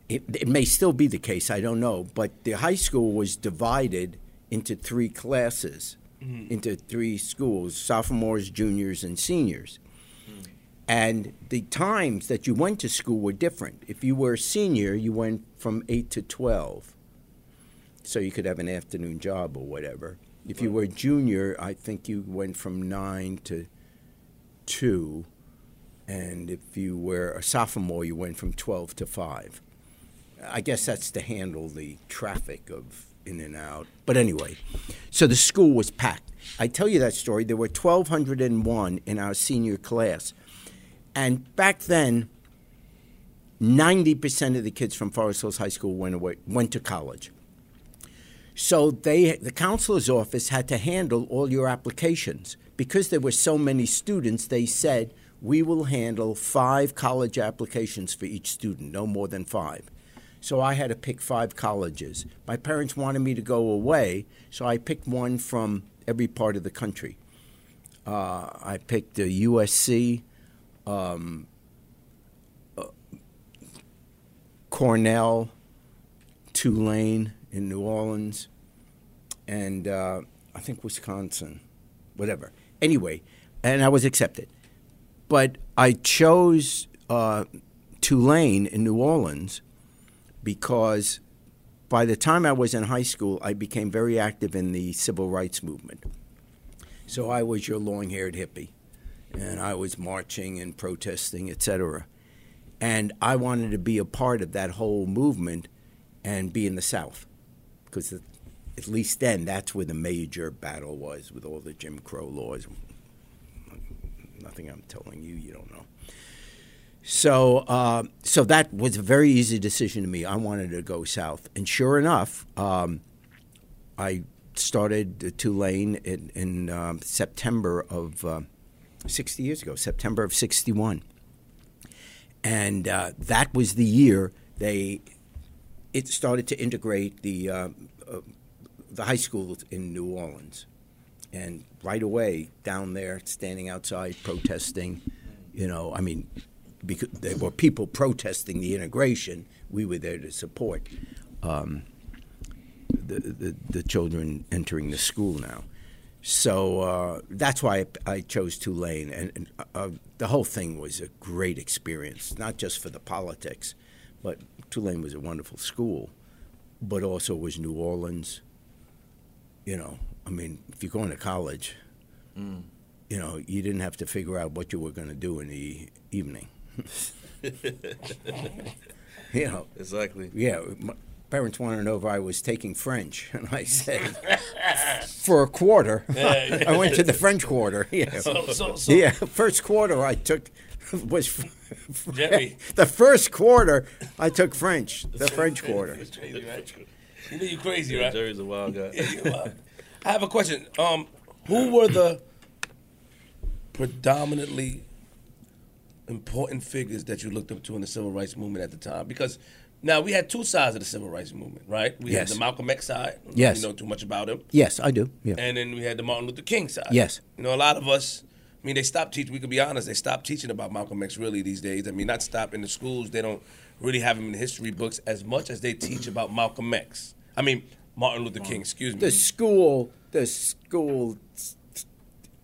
Speaker 3: it, it may still be the case, I don't know, but the high school was divided into three classes, mm-hmm. into three schools sophomores, juniors, and seniors. Mm-hmm. And the times that you went to school were different. If you were a senior, you went from 8 to 12. So you could have an afternoon job or whatever. If you were a junior, I think you went from 9 to 2. And if you were a sophomore, you went from 12 to 5. I guess that's to handle the traffic of in and out. But anyway, so the school was packed. I tell you that story. There were 1,201 in our senior class. And back then, 90% of the kids from Forest Hills High School went, away, went to college. So they, the counselor's office had to handle all your applications. Because there were so many students, they said, we will handle five college applications for each student, no more than five. So I had to pick five colleges. My parents wanted me to go away, so I picked one from every part of the country. Uh, I picked uh, USC, um, uh, Cornell, Tulane in New Orleans, and uh, I think Wisconsin, whatever. Anyway, and I was accepted. But I chose uh, Tulane in New Orleans because by the time I was in high school, I became very active in the civil rights movement. So I was your long haired hippie, and I was marching and protesting, etc. And I wanted to be a part of that whole movement and be in the South because at least then that's where the major battle was with all the Jim Crow laws. Nothing I'm telling you, you don't know. So, uh, so that was a very easy decision to me. I wanted to go south, and sure enough, um, I started Tulane in, in um, September of uh, 60 years ago, September of 61. And uh, that was the year they it started to integrate the uh, uh, the high schools in New Orleans, and right away down there, standing outside protesting, you know, I mean, because there were people protesting the integration, we were there to support um, the, the the children entering the school now. So uh, that's why I, I chose Tulane, and, and uh, the whole thing was a great experience, not just for the politics, but Tulane was a wonderful school, but also was New Orleans. You know, I mean, if you're going to college, you know, you didn't have to figure out what you were going to do in the evening. you know,
Speaker 1: Exactly.
Speaker 3: yeah, my parents wanted to know if I was taking French, and I said, for a quarter, I went to the French quarter. Yeah,
Speaker 2: So, so, so
Speaker 3: yeah. First quarter I took was
Speaker 2: Jerry.
Speaker 3: the first quarter I took French. The French quarter.
Speaker 2: Crazy, right? You know you crazy, right?
Speaker 1: Jerry's a wild guy.
Speaker 2: Yeah, you. I have a question. Um, who were the predominantly important figures that you looked up to in the civil rights movement at the time? Because now we had two sides of the civil rights movement, right? We
Speaker 3: Yes.
Speaker 2: had the Malcolm X side.
Speaker 3: Yes.
Speaker 2: You know too much about him.
Speaker 3: Yes, I do. Yeah.
Speaker 2: And then we had the Martin Luther King side.
Speaker 3: Yes.
Speaker 2: You know, a lot of us, I mean, they stopped teaching, we could be honest, they stopped teaching about Malcolm X really these days. I mean, not stop in the schools, they don't really have him in the history books as much as they teach about Malcolm X. I mean, Martin Luther King, excuse me.
Speaker 3: the school, the school.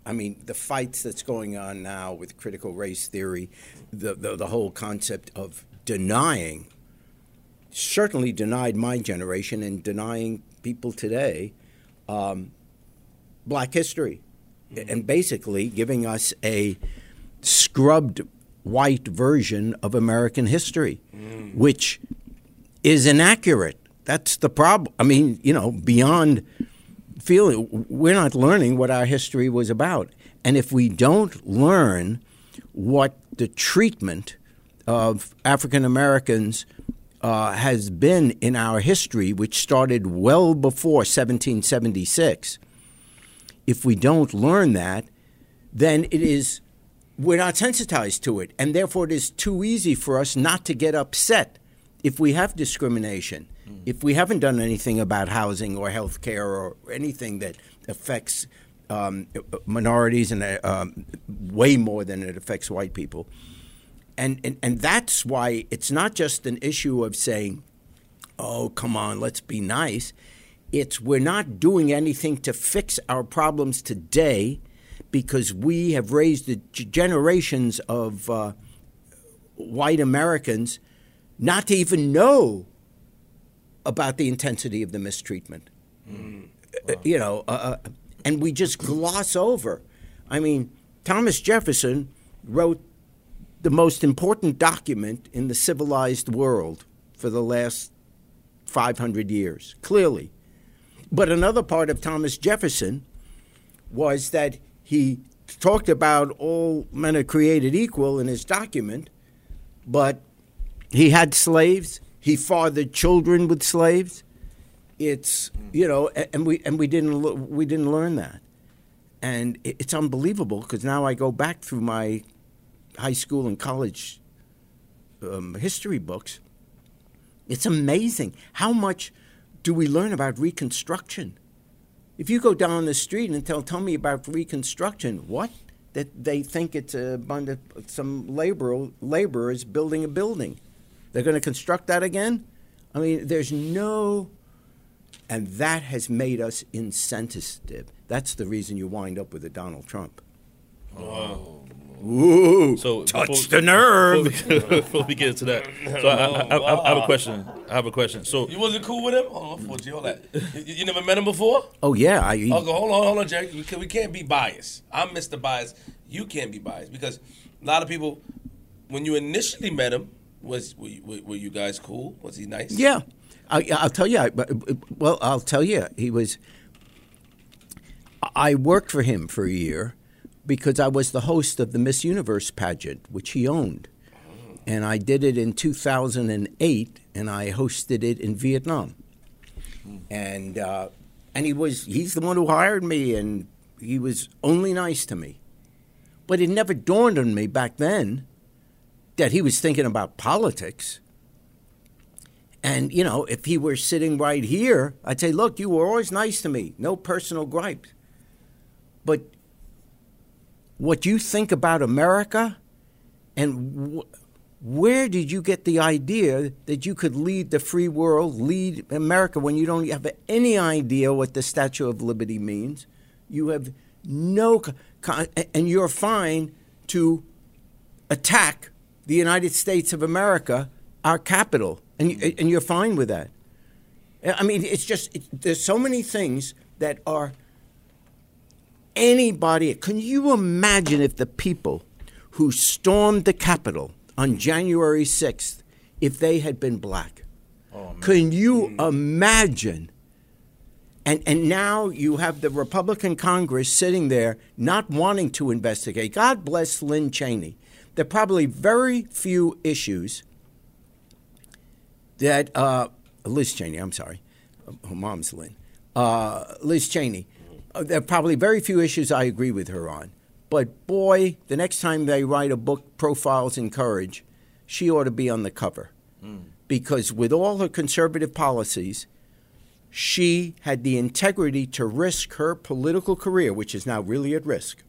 Speaker 3: I mean, the fights that's going on now with critical race theory, the the, the whole concept of denying, certainly denied my generation and denying people today, um, Black history, and basically giving us a scrubbed white version of American history, which is inaccurate. That's the problem. I mean, you know, beyond feeling, we're not learning what our history was about. And if we don't learn what the treatment of African Americans uh, has been in our history, which started well before 1776, if we don't learn that, then it is we're not sensitized to it, and therefore it is too easy for us not to get upset if we have discrimination, if we haven't done anything about housing or health care or anything that affects um, minorities and uh, um, way more than it affects white people. And, and, and that's why it's not just an issue of saying, oh, come on, let's be nice. It's we're not doing anything to fix our problems today because we have raised the generations of uh, white Americans not to even know about the intensity of the mistreatment. Uh, You know, uh, uh, and we just gloss over. I mean, Thomas Jefferson wrote the most important document in the civilized world for the last 500 years, clearly. But another part of Thomas Jefferson was that he talked about all men are created equal in his document, but he had slaves. He fathered children with slaves. It's you know, and we and we didn't we didn't learn that, and it's unbelievable because now I go back through my high school and college um, history books. It's amazing how much do we learn about Reconstruction. If you go down the street and tell tell me about Reconstruction, what? That they think it's a bunch of some laborer laborers building a building. They're going to construct that again. I mean, there's no, and that has made us insensitive. That's the reason you wind up with a Donald Trump. Oh. Ooh,
Speaker 1: So
Speaker 3: touch
Speaker 1: before-
Speaker 3: the nerve.
Speaker 1: Before we, before we get into that, so I, I, I, I have a question. I have a question. So
Speaker 2: you wasn't cool with him? Hold on, hold on, that. You, you never met him before?
Speaker 3: Oh yeah, I,
Speaker 2: Okay, hold on, hold on, Jerry. We, can, we can't be biased. I'm Mr. Bias. You can't be biased because a lot of people, when you initially met him, was were you, were- you guys cool? Was he nice?
Speaker 3: Yeah, I, I'll tell you. I, well, I'll tell you. He was. I worked for him for a year because I was the host of the Miss Universe pageant, which he owned, and I did it in 2008, and I hosted it in Vietnam, and uh, and he was he's the one who hired me, and he was only nice to me, but it never dawned on me back then that he was thinking about politics. And, you know, if he were sitting right here, I'd say, look, you were always nice to me, no personal gripes. But what you think about America and wh- where did you get the idea that you could lead the free world, lead America when you don't have any idea what the Statue of Liberty means? You have no, co- co- and you're fine to attack the United States of America, our capital, and you- and you're fine with that. I mean, it's just it, there's so many things that are anybody. Can you imagine if the people who stormed the Capitol on January 6th, if they had been black? Oh, can you mm. imagine? And, and now you have the Republican Congress sitting there not wanting to investigate. God bless Lynn Cheney. There are probably very few issues that uh, Liz Cheney, I'm sorry, her mom's Lynn, uh, Liz Cheney. Uh, there are probably very few issues I agree with her on, But boy, the next time they write a book, Profiles in Courage, she ought to be on the cover. Because with all her conservative policies, she had the integrity to risk her political career, which is now really at risk.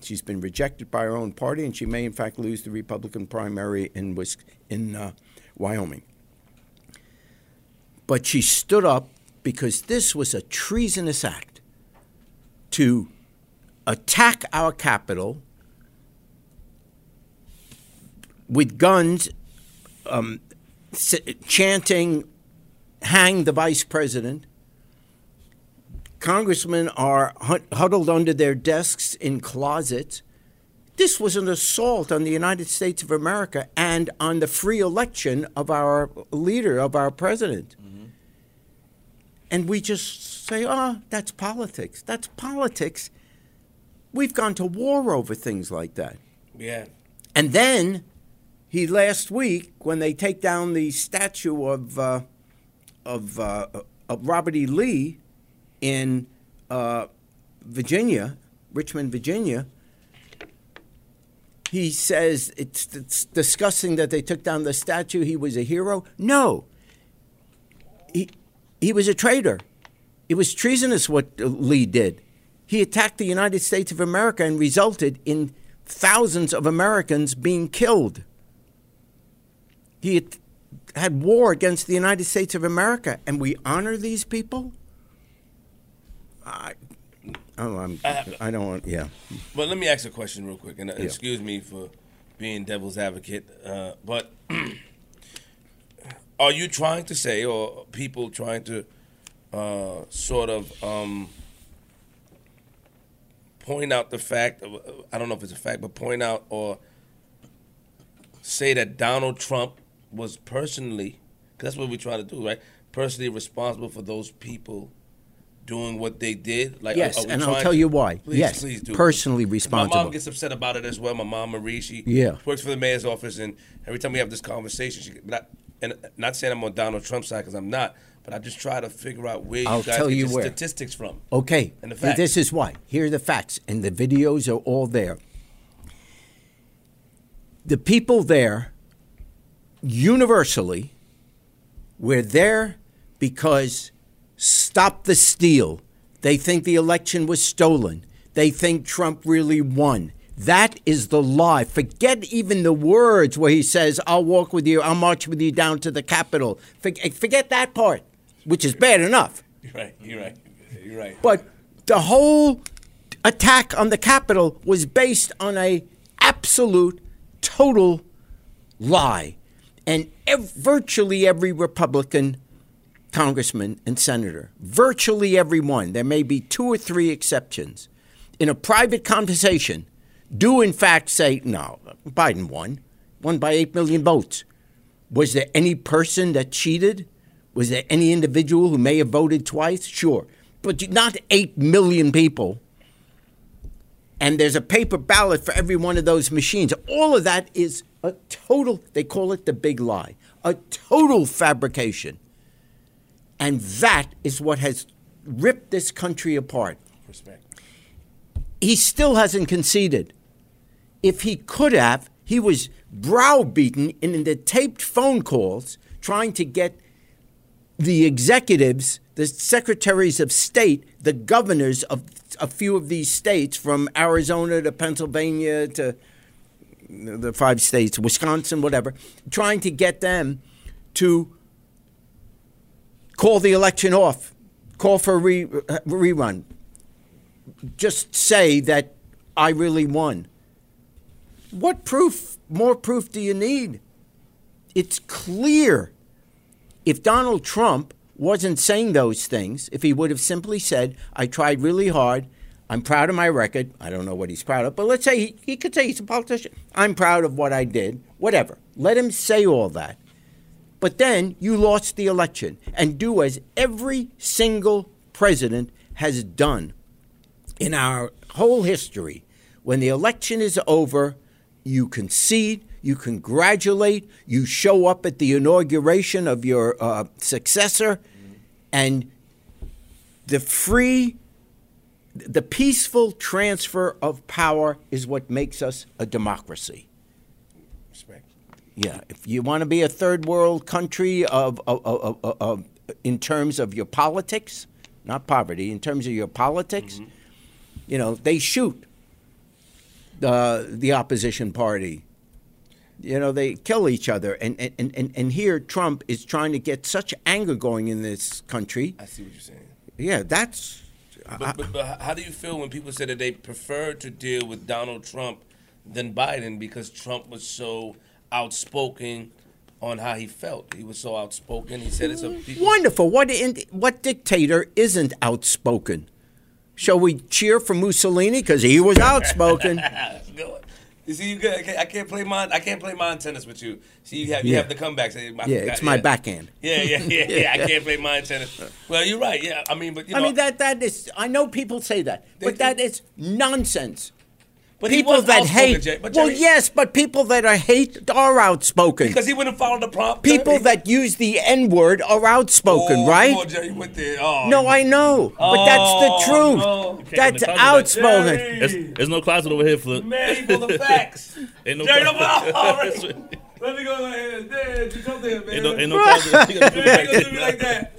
Speaker 3: She's been rejected by her own party, and she may, in fact, lose the Republican primary in, in uh, Wyoming. But she stood up because this was a treasonous act to attack our capital with guns, um, chanting, hang the vice president. Congressmen are huddled under their desks in closets. This was an assault on the United States of America and on the free election of our leader, of our president. And we just say, oh, that's politics. That's politics. We've gone to war over things like that.
Speaker 2: Yeah.
Speaker 3: And then he last week, when they take down the statue of uh, of, uh, of Robert E. Lee in uh, Virginia, Richmond, Virginia, he says it's, it's disgusting that they took down the statue. He was a hero. No, he he was a traitor. It was treasonous what Lee did. He attacked the United States of America and resulted in thousands of Americans being killed. He had war against the United States of America, and we honor these people. I, oh, I'm, I don't want. Yeah,
Speaker 2: But let me ask a question real quick, and uh, excuse me for being devil's advocate, uh, but are you trying to say, or people trying to uh, sort of um, point out the fact? Of, I don't know if it's a fact, but point out or say that Donald Trump was personally, because that's what we try to do, right? Personally responsible for those people doing what they did. Like,
Speaker 3: Yes, and I'll tell
Speaker 2: to-
Speaker 3: you why.
Speaker 2: Please,
Speaker 3: Yes,
Speaker 2: please do.
Speaker 3: personally responsible.
Speaker 2: My mom gets upset about it as well. My mom Marie, she
Speaker 3: Yeah.
Speaker 2: works for the mayor's office, and every time we have this conversation, she not and not saying I'm on Donald Trump's side because I'm not, but I just try to figure out where
Speaker 3: I'll
Speaker 2: you guys
Speaker 3: tell
Speaker 2: get
Speaker 3: you where.
Speaker 2: statistics from.
Speaker 3: Okay,
Speaker 2: And the facts.
Speaker 3: this is why. Here are the facts, and the videos are all there. The people there, universally, were there because stop the steal. They think the election was stolen. They think Trump really won. That is the lie. Forget even the words where he says, I'll walk with you, I'll march with you down to the Capitol. Forget, that part, which is bad enough.
Speaker 2: You're right. You're right. You're right.
Speaker 3: But the whole attack on the Capitol was based on a absolute, total lie, and ev- virtually every Republican congressman and senator, virtually every one, there may be two or three exceptions, in a private conversation, do in fact say, no, Biden won, won by 8 million votes. Was there any person that cheated? Was there any individual who may have voted twice? Sure. But not 8 million people. And there's a paper ballot for every one of those machines. All of that is a total, they call it the big lie, a total fabrication. And that is what has ripped this country apart.
Speaker 2: Respect.
Speaker 3: He still hasn't conceded. If he could have, he was browbeaten in the taped phone calls trying to get the executives, the secretaries of state, the governors of a few of these states, from Arizona to Pennsylvania to the five states, Wisconsin, whatever, trying to get them to call the election off, call for a re- rerun, just say that I really won. What proof, more proof do you need? It's clear. If Donald Trump wasn't saying those things, if he would have simply said, I tried really hard, I'm proud of my record, I don't know what he's proud of, but let's say he, he could say he's a politician, I'm proud of what I did, whatever. Let him say all that. But then you lost the election and do as every single president has done in our whole history. When the election is over, you concede, you congratulate, you show up at the inauguration of your uh, successor, and the free the peaceful transfer of power is what makes us a democracy. Yeah, if you want to be a third world country of, of, of, of, in terms of your politics, not poverty, in terms of your politics, mm-hmm. you know, they shoot the the opposition party. You know, they kill each other, and and, and, and here Trump is trying to get such anger going in this country.
Speaker 2: I see what you're saying.
Speaker 3: Yeah, that's
Speaker 2: But, but, but how do you feel when people say that they prefer to deal with Donald Trump than Biden because Trump was so outspoken on how he felt? He was so outspoken. He said it's a.
Speaker 3: Wonderful. What in, what dictator isn't outspoken? Shall we cheer for Mussolini because he was outspoken?
Speaker 2: You see, you got, I can't- play mine. I can't play mine tennis with you. See, you have you
Speaker 3: Yeah.
Speaker 2: have the comebacks. I
Speaker 3: yeah,
Speaker 2: forgot,
Speaker 3: it's my backhand.
Speaker 2: Yeah, yeah, yeah, yeah. I can't play mine tennis. Well, you're right. Yeah, I mean, but you know, I
Speaker 3: mean that that is. I know people say that, but that is nonsense.
Speaker 2: But
Speaker 3: People
Speaker 2: was
Speaker 3: that hate.
Speaker 2: Jay, but
Speaker 3: well, yes, but people that are hate are outspoken.
Speaker 2: because he wouldn't follow the prompt.
Speaker 3: people that use the N word are outspoken,
Speaker 2: oh,
Speaker 3: right?
Speaker 2: Come on, Jerry, you went. Oh,
Speaker 3: No, I know, but that's the
Speaker 2: Oh,
Speaker 3: truth.
Speaker 2: no.
Speaker 3: That's
Speaker 1: Can't talk about
Speaker 3: outspoken.
Speaker 1: There's, there's no closet over here, Flip.
Speaker 2: Man, you know the facts.
Speaker 1: Ain't no
Speaker 2: Jerry,
Speaker 1: closet.
Speaker 2: Let me go ahead. There, do something, man.
Speaker 1: Ain't no, ain't no closet. You gotta put it
Speaker 2: Jerry,
Speaker 1: back
Speaker 2: you gonna do me
Speaker 1: there.
Speaker 2: like that?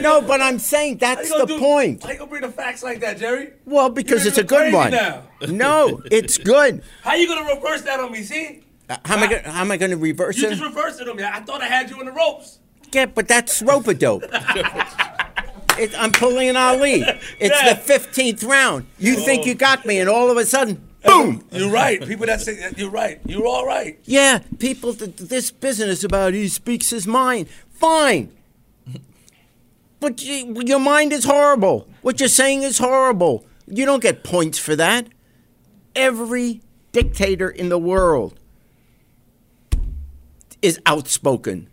Speaker 3: No, but I'm saying that's the
Speaker 2: do-
Speaker 3: point.
Speaker 2: How you gonna bring the facts like that, Jerry?
Speaker 3: Well, because it's a good one.
Speaker 2: now.
Speaker 3: No, it's good.
Speaker 2: How you gonna reverse that on me? See?
Speaker 3: Uh, how am I gonna, how am I going to reverse
Speaker 2: You
Speaker 3: it?
Speaker 2: You just reversed it on me. I thought I had you in the ropes.
Speaker 3: Yeah, but that's rope a dope. It, I'm pulling an Ali. It's
Speaker 2: Yeah.
Speaker 3: the 15th round. You oh. think you got me, and all of a sudden, boom.
Speaker 2: You're right. People that say you're right. You're all right.
Speaker 3: Yeah, people, th- this business about he speaks his mind. Fine. But you, your mind is horrible. What you're saying is horrible. You don't get points for that. Every dictator in the world is outspoken.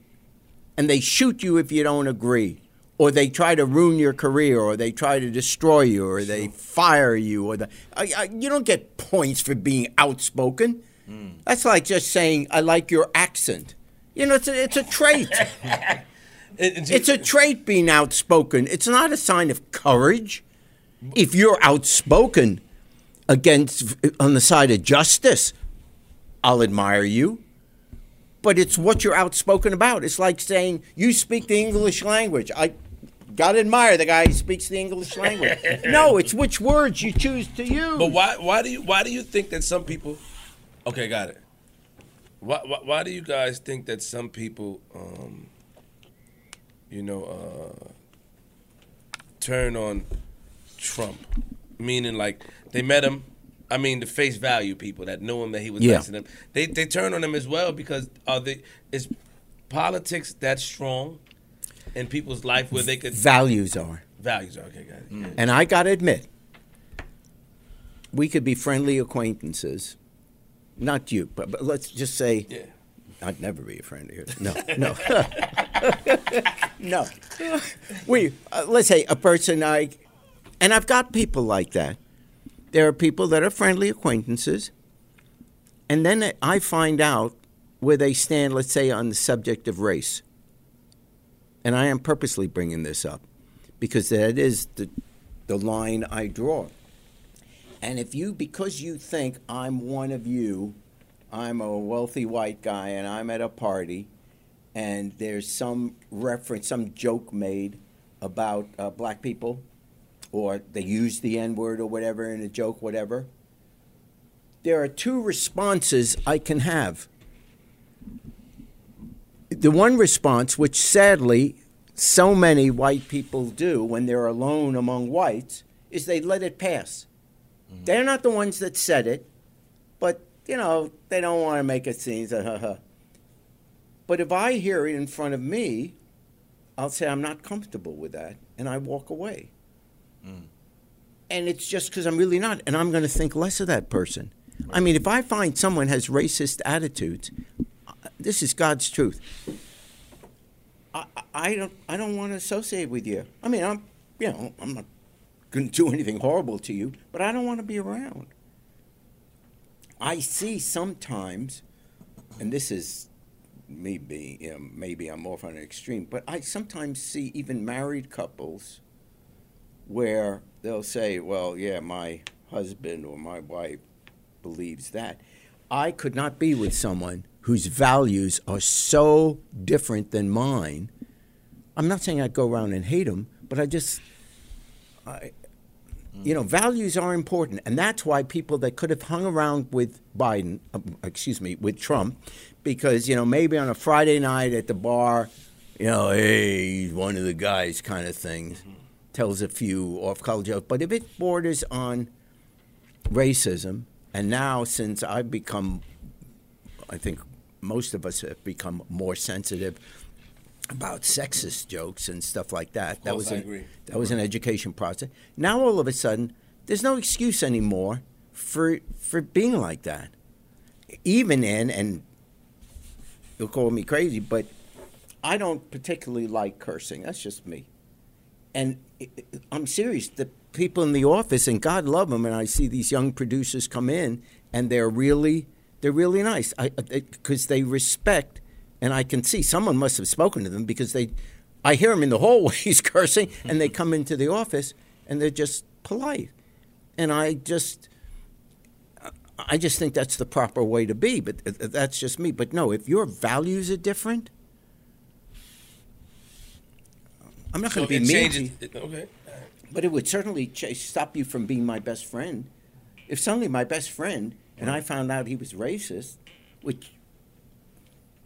Speaker 3: And they shoot you if you don't agree. Or they try to ruin your career, or they try to destroy you, or they fire you, or the, I, I, you don't get points for being outspoken. Hmm. That's like just saying, I like your accent. You know, it's a, it's a trait.
Speaker 2: And
Speaker 3: it's a trait being outspoken. It's not a sign of courage. If you're outspoken against on the side of justice, I'll admire you. But it's what you're outspoken about. It's like saying you speak the English language. I gotta admire the guy who speaks the English language. no, it's which words you choose to use.
Speaker 2: But why? Why do you? Why do you think that some people? Okay, got it. Why? Why, why do you guys think that some people, um, you know, uh, turn on Trump? Meaning, like they met him. I mean, the face value people that knew him that he was
Speaker 3: Yeah.
Speaker 2: nice to them. They they turn on him as well because are they is politics that strong in people's life where they could
Speaker 3: Values are.
Speaker 2: values? Are okay, got it. Yeah.
Speaker 3: And I got to admit, we could be friendly acquaintances. Not you, but, but let's just say
Speaker 2: Yeah.
Speaker 3: I'd never be a friend of yours. No, no, no. We uh, let's say a person I, and I've got people like that. There are people that are friendly acquaintances, and then I find out where they stand. Let's say on the subject of race, and I am purposely bringing this up because that is the the line I draw. And if you, because you think I'm one of you, I'm a wealthy white guy and I'm at a party, and there's some reference, some joke made about uh, black people, or they use the N word or whatever in a joke, whatever, there are two responses I can have. The one response, which sadly so many white people do when they're alone among whites, is they let it pass. They're not the ones that said it, you know they don't want to make a scene. So, ha, ha. But if I hear it in front of me, I'll say I'm not comfortable with that, and I walk away. And it's just because I'm really not, and I'm going to think less of that person. I mean, if I find someone has racist attitudes, uh, this is God's truth. I, I- I don't I don't want to associate with you. I mean, I'm you know I'm not going to do anything horrible to you, but I don't want to be around. I see sometimes, and this is being you know, maybe I'm off on an extreme, but I sometimes see even married couples where they'll say, well, yeah, my husband or my wife believes that. I could not be with someone whose values are so different than mine. I'm not saying I'd go around and hate them, but I just, I, you know, values are important, and that's why people that could have hung around with Biden, uh, excuse me, with Trump, because you know maybe on a Friday night at the bar, you know, hey, he's one of the guys, kind of things, tells a few off-color jokes. But if it borders on racism, and now since I've become, I think most of us have become more sensitive about sexist jokes and stuff like that. that was an, that was an education process. Now all of a sudden, there's no excuse anymore for for being like that. Even in and you'll call me crazy, but I don't particularly like cursing. That's just me. And I'm serious. The people in the office, and God love them, and I see these young producers come in, and they're really, they're really nice. I because they respect, and I can see someone must have spoken to them because they, I hear them in the hallways cursing, and they come into the office, and they're just polite, and I just. I just think that's the proper way to be, but th- th- that's just me. But no, if your values are different, I'm not
Speaker 2: So
Speaker 3: going to be mean.
Speaker 2: changes. it- okay.
Speaker 3: But it would certainly ch- stop you from being my best friend. If suddenly my best friend and I found out he was racist, which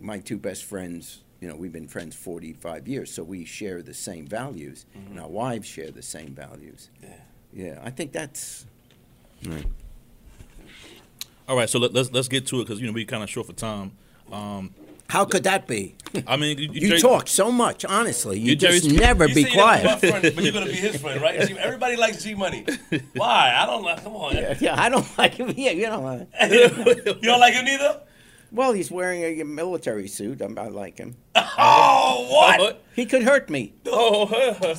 Speaker 3: my two best friends, you know, we've been friends 45 years, so we share the same values, and our wives share the same values.
Speaker 2: Yeah.
Speaker 3: Yeah, I think that's. Right.
Speaker 1: All right, so let, let's let's get to it because you know we kind of short for time. Um,
Speaker 3: How could that be?
Speaker 1: I mean, you,
Speaker 3: You
Speaker 1: Jerry-
Speaker 3: talk so much, honestly. You
Speaker 1: You
Speaker 3: just
Speaker 1: Jerry's-
Speaker 3: never
Speaker 2: You
Speaker 3: be
Speaker 2: say you're not my
Speaker 3: quiet.
Speaker 2: friend, but you're gonna be his friend, right? G- Everybody likes G Money. Why? I don't like. Come on.
Speaker 3: Yeah, I don't like him. Yeah, you know. uh,
Speaker 2: you don't like him neither.
Speaker 3: Well, he's wearing a military suit. I'm, I like him.
Speaker 2: Oh, what?
Speaker 3: He could hurt me.
Speaker 1: Oh,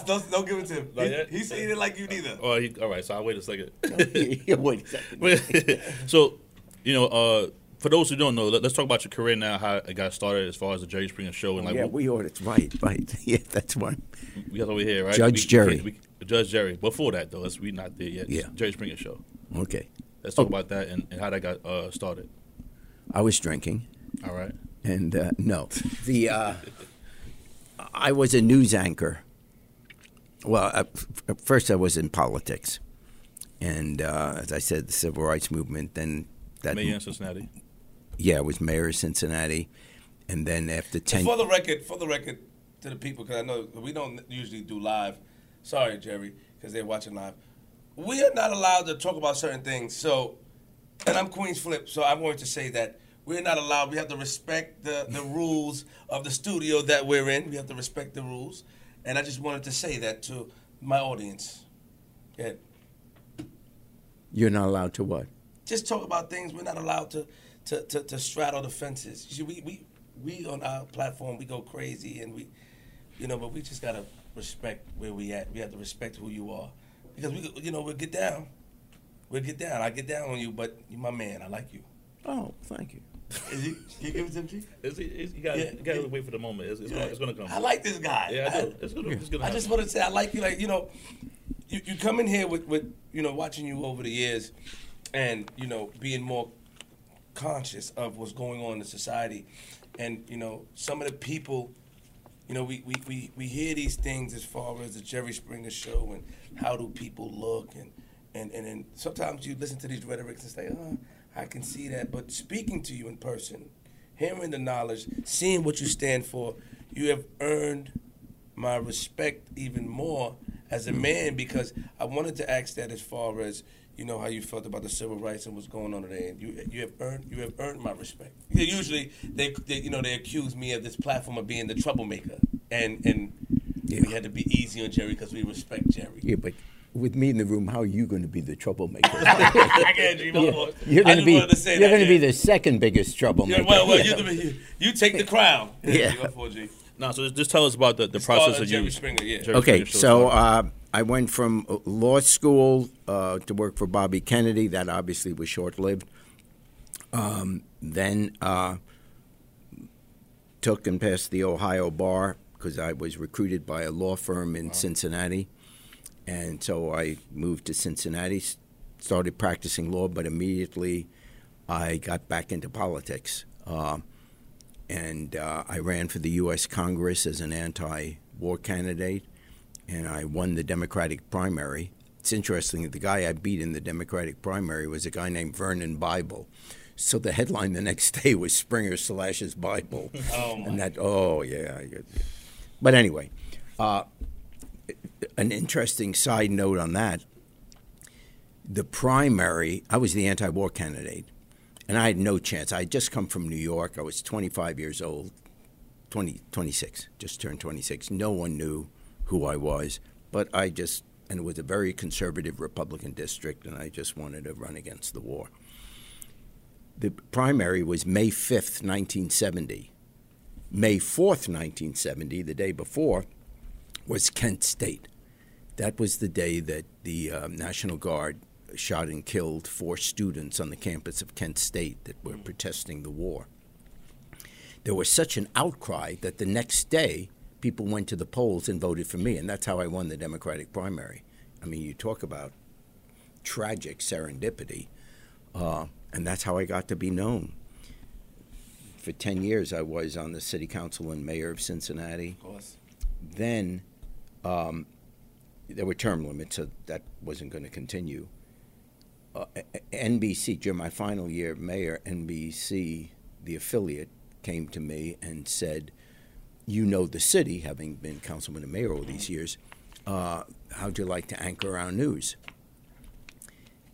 Speaker 2: don't, don't give it to him.
Speaker 1: Not
Speaker 2: He, he said he didn't like you neither.
Speaker 1: oh, he, all right. So I'll wait a second.
Speaker 3: Wait a second.
Speaker 1: so, you know, uh, for those who don't know, let, us talk about your career now, how it got started as far as the Jerry Springer Show, and like
Speaker 3: yeah,
Speaker 1: what-
Speaker 3: we ordered. Right, right. Yeah, that's one.
Speaker 1: we got over here, right?
Speaker 3: Judge
Speaker 1: We-
Speaker 3: Jerry.
Speaker 1: we- we- Judge Jerry. Before that, though, let's, we not there yet.
Speaker 3: Yeah.
Speaker 1: Jerry Springer Show.
Speaker 3: Okay.
Speaker 1: Let's talk
Speaker 3: Oh.
Speaker 1: about that and, and how that got uh, started.
Speaker 3: I was drinking,
Speaker 1: All right.
Speaker 3: and uh, no, the uh, I was a news anchor. Well, uh, f- first I was in politics, and uh, as I said, the civil rights movement. Then that,
Speaker 1: Mayor in Cincinnati.
Speaker 3: yeah, I was mayor of Cincinnati, and then after ten.
Speaker 2: For the record, for the record, to the people, because I know we don't usually do live. Sorry, Jerry, because they're watching live. We are not allowed to talk about certain things. So, and I'm Queen's Flip, so I'm going to say that we're not allowed. We have to respect the, the rules of the studio that we're in. We have to respect the rules. And I just wanted to say that to my audience. Yeah.
Speaker 3: You're not allowed to what?
Speaker 2: just talk about things. We're not allowed to to, to, to straddle the fences. You see, we, we we on our platform we go crazy and we, you know, but we just gotta respect where we at. We have to respect who you are because we, you know, we'll get down. We'll get down. I get down on you, but you're my man. I like you.
Speaker 3: Oh, thank you.
Speaker 2: Is he? You give it to him, G?
Speaker 1: It's, it's, you got
Speaker 2: Yeah.
Speaker 1: you got to wait for the moment. It's, it's, gonna, it's gonna come.
Speaker 2: I like this guy.
Speaker 1: Yeah, I do. It's gonna, it's gonna
Speaker 2: I
Speaker 1: happen.
Speaker 2: just want to say I like you. Like you know, you, you come in here with, with you know watching you over the years, and you know being more conscious of what's going on in society, and you know some of the people, you know we, we, we, we hear these things as far as the Jerry Springer show and how do people look and and and, and sometimes you listen to these rhetorics and say, oh, I can see that, but speaking to you in person, hearing the knowledge, seeing what you stand for, you have earned my respect even more as a man because I wanted to ask that as far as you know how you felt about the civil rights and what's going on today. And you you have earned you have earned my respect. Usually they, they you know they accuse me of this platform of being the troublemaker, and and we had to be easy on Jerry because we respect Jerry.
Speaker 3: Yeah, but with me in the room, how are you going to be the troublemaker?
Speaker 2: I can't dream of.
Speaker 3: You're going to be
Speaker 2: to
Speaker 3: you're going to be the second biggest troublemaker.
Speaker 2: Yeah, well, well,
Speaker 3: Yeah.
Speaker 2: you, you, you take the crown.
Speaker 3: Yeah.
Speaker 2: Go for it, G.
Speaker 1: No, so just tell us about the, the
Speaker 2: It's
Speaker 1: process
Speaker 2: called, uh,
Speaker 1: of
Speaker 2: Jerry
Speaker 1: you.
Speaker 2: Springer, yeah.
Speaker 1: Jerry
Speaker 3: Okay,
Speaker 1: Springer
Speaker 3: so uh, I went from law school uh, to work for Bobby Kennedy. That obviously was short lived. Um, then uh, took and passed the Ohio bar because I was recruited by a law firm in Cincinnati, And so I moved to Cincinnati, started practicing law, but immediately I got back into politics. Uh, and uh, I ran for the U.S. Congress as an anti war candidate, and I won the Democratic primary. It's interesting that the guy I beat in the Democratic primary was a guy named Vernon Bible. So the headline the next day was Springer slashes Bible.
Speaker 2: Oh, my.
Speaker 3: And that, oh, yeah. But anyway, uh, an interesting side note on that the primary, I was the anti war candidate, and I had no chance. I had just come from New York. I was 25 years old, 20, 26, just turned 26. No one knew who I was, but I just, and it was a very conservative Republican district, and I just wanted to run against the war. The primary was May 5th, 1970. May 4th, 1970, the day before, was Kent State. That was the day that the uh, National Guard shot and killed four students on the campus of Kent State that were protesting the war. There was such an outcry that the next day people went to the polls and voted for me, and that's how I won the Democratic primary. I mean, you talk about tragic serendipity, uh, and that's how I got to be known. For 10 years, I was on the city council and mayor of Cincinnati
Speaker 2: Of course.
Speaker 3: then um, there were term limits, so that wasn't going to continue. Uh, NBC, during my final year mayor, NBC, the affiliate, came to me and said, You know the city, having been councilman and mayor all these years. Uh, how'd you like to anchor our news?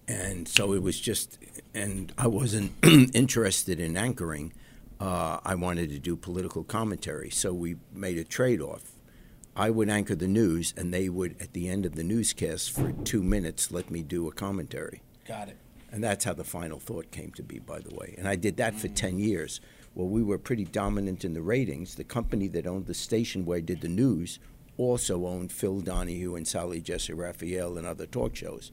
Speaker 3: And so it was just, and I wasn't interested in anchoring. Uh, I wanted to do political commentary. So we made a trade off. I would anchor the news, and they would, at the end of the newscast, for two minutes, let me do a commentary.
Speaker 2: Got it.
Speaker 3: And that's how the final thought came to be, by the way. And I did that for 10 years. Well, we were pretty dominant in the ratings. The company that owned the station where I did the news also owned Phil Donahue and Sally Jessy Raphael and other talk shows.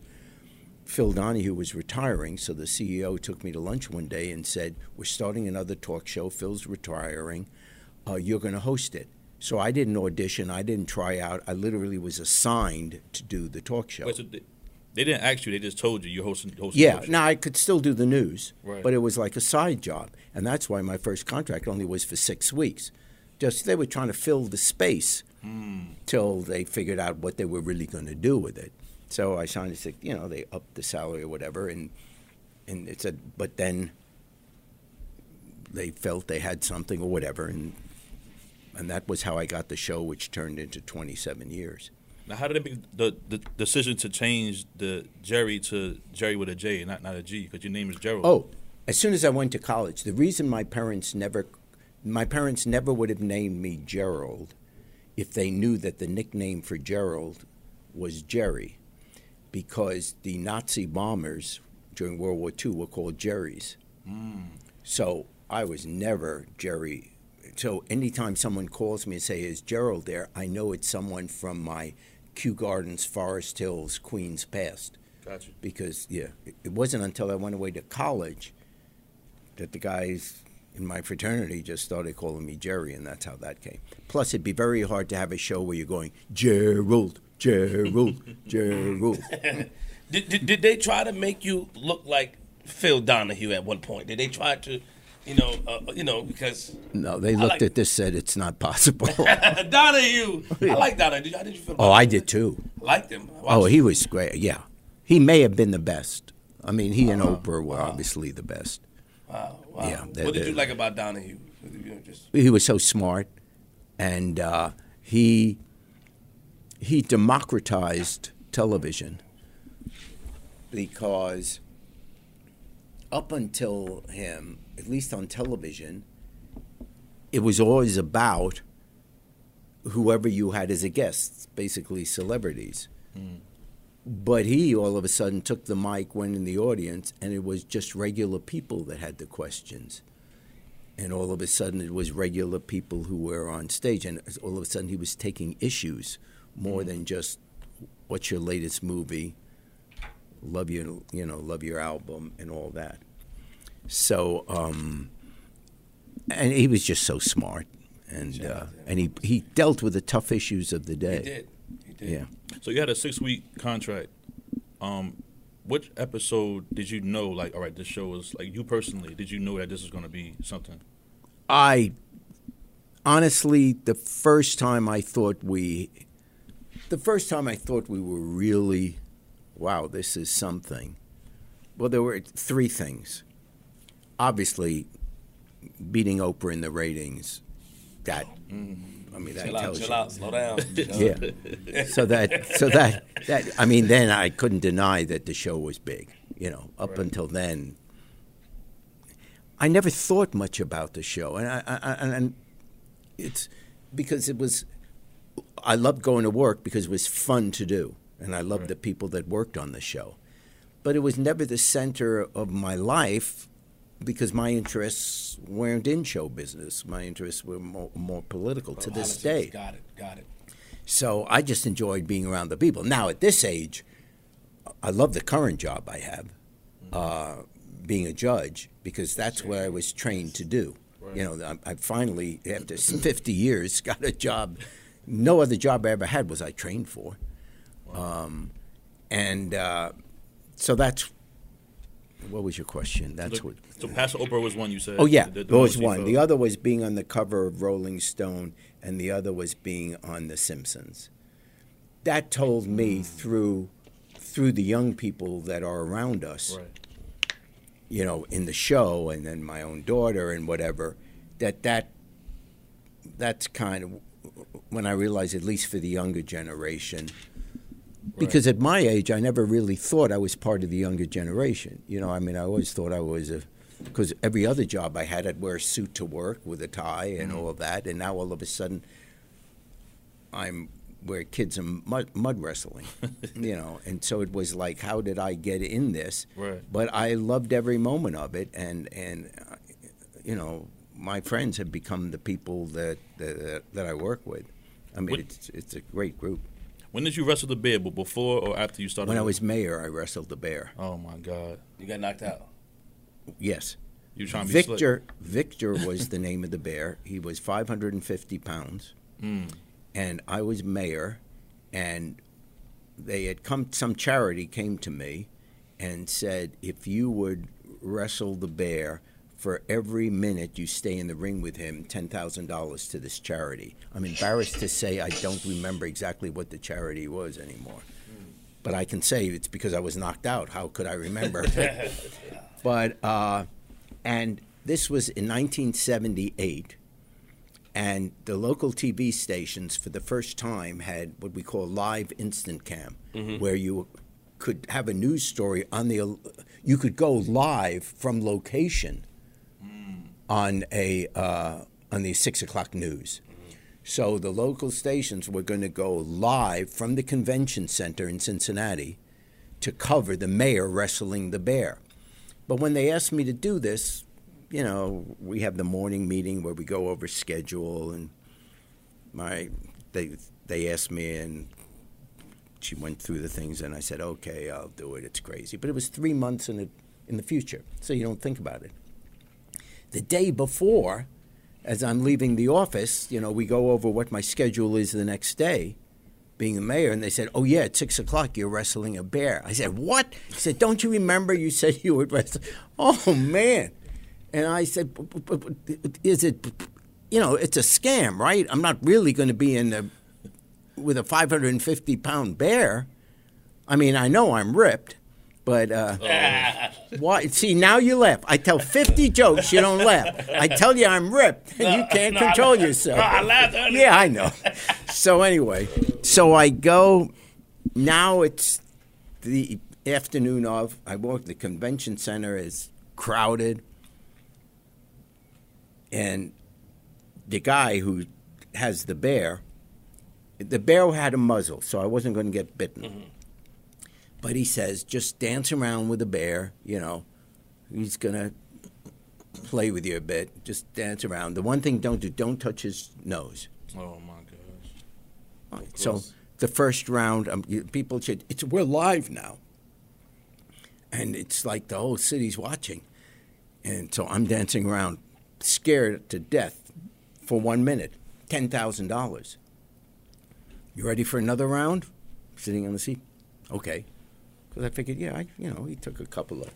Speaker 3: Phil Donahue was retiring, so the CEO took me to lunch one day and said, We're starting another talk show. Phil's retiring. Uh, you're going to host it. So I didn't audition. I didn't try out. I literally was assigned to do the talk show.
Speaker 1: Wait, so they, they didn't ask you; they just told you you're hosting. hosting
Speaker 3: Yeah, now I could still do the news,
Speaker 1: Right.
Speaker 3: but it was like a side job, and that's why my first contract only was for six weeks. Just they were trying to fill the space hmm. till they figured out what they were really going to do with it. So I signed. Said, you know, they upped the salary or whatever, and and it said, but then they felt they had something or whatever, and and that was how I got the show, which turned into 27 years.
Speaker 1: Now, how did it make the, the decision to change the Jerry to Jerry with a J, not not a G, because your name is Gerald?
Speaker 3: Oh, as soon as I went to college, the reason my parents never, my parents never would have named me Gerald, if they knew that the nickname for Gerald was Jerry, because the Nazi bombers during World War II were called Jerrys. Mm. So I was never Jerry. So anytime someone calls me and say, "Is Gerald there?" I know it's someone from my Kew Gardens, Forest Hills, Queens past
Speaker 1: Gotcha.
Speaker 3: because yeah, it- it wasn't until I went away to college that the guys in my fraternity just started calling me Jerry, and that's how that came. Plus, it'd be very hard to have a show where you're going Gerald, Gerald, Gerald.
Speaker 2: Did, did, did they try to make you look like Phil Donahue at one point? Did they try to, you know, uh, you know, because
Speaker 3: No, they looked
Speaker 2: like-
Speaker 3: at this, said it's not possible.
Speaker 2: Donahue, I like Donahue. How did you feel?
Speaker 3: oh, I did too.
Speaker 2: I liked him.
Speaker 3: Oh, he was great. Yeah, he may have been the best. I mean, he and. Oprah were obviously the best.
Speaker 2: Wow, wow.
Speaker 3: yeah, they-
Speaker 2: what did you like about Donahue? You know, just
Speaker 3: he was so smart, and uh, he he democratized television because up until him, at least on television, it was always about whoever you had as a guest, basically celebrities. Hmm. But he all of a sudden took the mic, went in the audience, and it was just regular people that had the questions. And all of a sudden it was regular people who were on stage and all of a sudden he was taking issues more hmm. than just what's your latest movie love your you know love your album and all that so um and he was just so smart and uh, and he he dealt with the tough issues of the day
Speaker 2: he did. He did.
Speaker 3: yeah
Speaker 1: So you had a six week contract. Um, which episode did you know? Like, all right, this show is like you personally. Did you know that this was going to be something?
Speaker 3: I honestly, the first time I thought we, the first time I thought we were really, wow, this is something. Well, there were three things. Obviously, beating Oprah in the ratings, that I mean that
Speaker 2: Chill out,
Speaker 3: tells
Speaker 2: chill
Speaker 3: you.
Speaker 2: out, slow down.
Speaker 3: Yeah. so that so that that I mean then I couldn't deny that the show was big. You know, up until then I never thought much about the show and I, I and it's because it was I loved going to work because it was fun to do and I loved the people that worked on the show. But it was never the center of my life because my interests weren't in show business. My interests were more, more political to this
Speaker 2: Politics,
Speaker 3: day.
Speaker 2: Got it, got it.
Speaker 3: So I just enjoyed being around the people. Now at this age, I love the current job I have, uh, being a judge, because that's what I was trained to do. You know, I, I finally, after 50 years, got a job. No other job I ever had was I trained for. Um, and uh, so that's what was your question? That's what.
Speaker 1: So Pastor Oprah was one you said.
Speaker 3: Oh yeah,
Speaker 1: the- the
Speaker 3: was one. The other was being on the cover of Rolling Stone, and the other was being on The Simpsons. That told me through through the young people that are around us,
Speaker 1: Right.
Speaker 3: you know, in the show, and then my own daughter and whatever, that that that's kind of when I realized, at least for the younger generation, because at my age, I never really thought I was part of the younger generation. You know, I mean, I always thought I was a, because every other job I had, I'd wear a suit to work with a tie and all of that, and now all of a sudden, I'm where kids are mud, mud wrestling, you know, and so it was like, how did I get in this?
Speaker 1: Right.
Speaker 3: But I loved every moment of it, and and uh, you know, my friends have become the people that that, that I work with. I mean,
Speaker 1: What-
Speaker 3: it's it's a great group.
Speaker 1: When did you wrestle the bear? But before or after you started?
Speaker 3: When I was mayor, I wrestled the bear.
Speaker 1: Oh my God!
Speaker 2: You got knocked out.
Speaker 3: Yes.
Speaker 1: You trying to be slick.
Speaker 3: Victor Victor was the name of the bear. He was 550 pounds,
Speaker 1: Mm.
Speaker 3: and I was mayor, and they had come. Some charity came to me, and said, if you would wrestle the bear for every minute you stay in the ring with him, ten thousand dollars to this charity. I'm embarrassed to say I don't remember exactly what the charity was anymore, but I can say it's because I was knocked out. How could I remember? but uh, and this was in 1978 and the local TV stations for the first time had what we call live instant cam where you could have a news story on the you could go live from location on a uh, on the six o'clock news so the local stations were going to go live from the convention center in Cincinnati to cover the mayor wrestling the bear but when they asked me to do this, you know, we have the morning meeting where we go over schedule, and my they they asked me, and she went through the things, and I said, okay, I'll do it. It's crazy, but it was three months in the in the future, so you don't think about it. The day before, as I'm leaving the office, you know, we go over what my schedule is the next day being the mayor, and they said, "Oh yeah, at six o'clock you're wrestling a bear." I said, "What?" He said, "Don't you remember you said you would wrestle?" Oh man! And I said, "B- b- b- "Is it? You know, it's a scam, right? I'm not really going to be in the with a 550 pound bear. I mean, I know I'm ripped, but uh, why? See, now you laugh. I tell 50 jokes, you don't laugh. I tell you I'm ripped, and you can't control yourself.
Speaker 2: I laughed earlier.
Speaker 3: Yeah, I know. So anyway, so I go. Now it's the afternoon of. I walk. The convention center is crowded, and the guy who has the bear, the bear had a muzzle, so I wasn't going to get bitten. But he says, just dance around with the bear. You know, he's gonna play with you a bit. Just dance around. The one thing don't do, don't touch his nose.
Speaker 1: Oh my gosh!
Speaker 3: So the first round, um, you- people should. It's we're live now, and it's like the whole city's watching, and so I'm dancing around, scared to death, for one minute. Ten thousand dollars. You ready for another round? sitting on the seat. Okay. Because I figured, yeah, I, you know, he took a couple of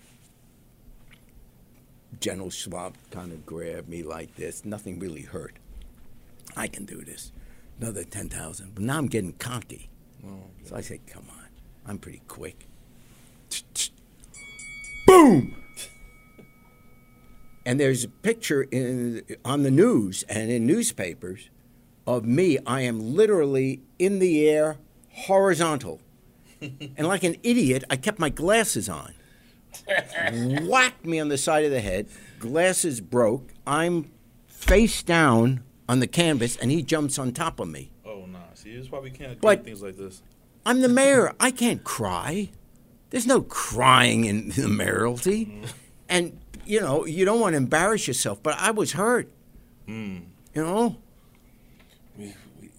Speaker 3: General Schwab kind of grabbed me like this. Nothing really hurt. I can do this. Another 10,000. But now I'm getting cocky. Oh, so I say, come on. I'm pretty quick. Boom! And there's a picture in, on the news and in newspapers of me. I am literally in the air, horizontal. And like an idiot, I kept my glasses on. Whacked me on the side of the head. Glasses broke. I'm face down on the canvas, and he jumps on top of me.
Speaker 1: Oh nah. See, this is why we can't
Speaker 3: But-
Speaker 1: do things like this.
Speaker 3: I'm the mayor. I can't cry. There's no crying in the mayoralty. Mm. And, you know, you don't want to embarrass yourself, but I was hurt. Mm. You know?
Speaker 2: We, we,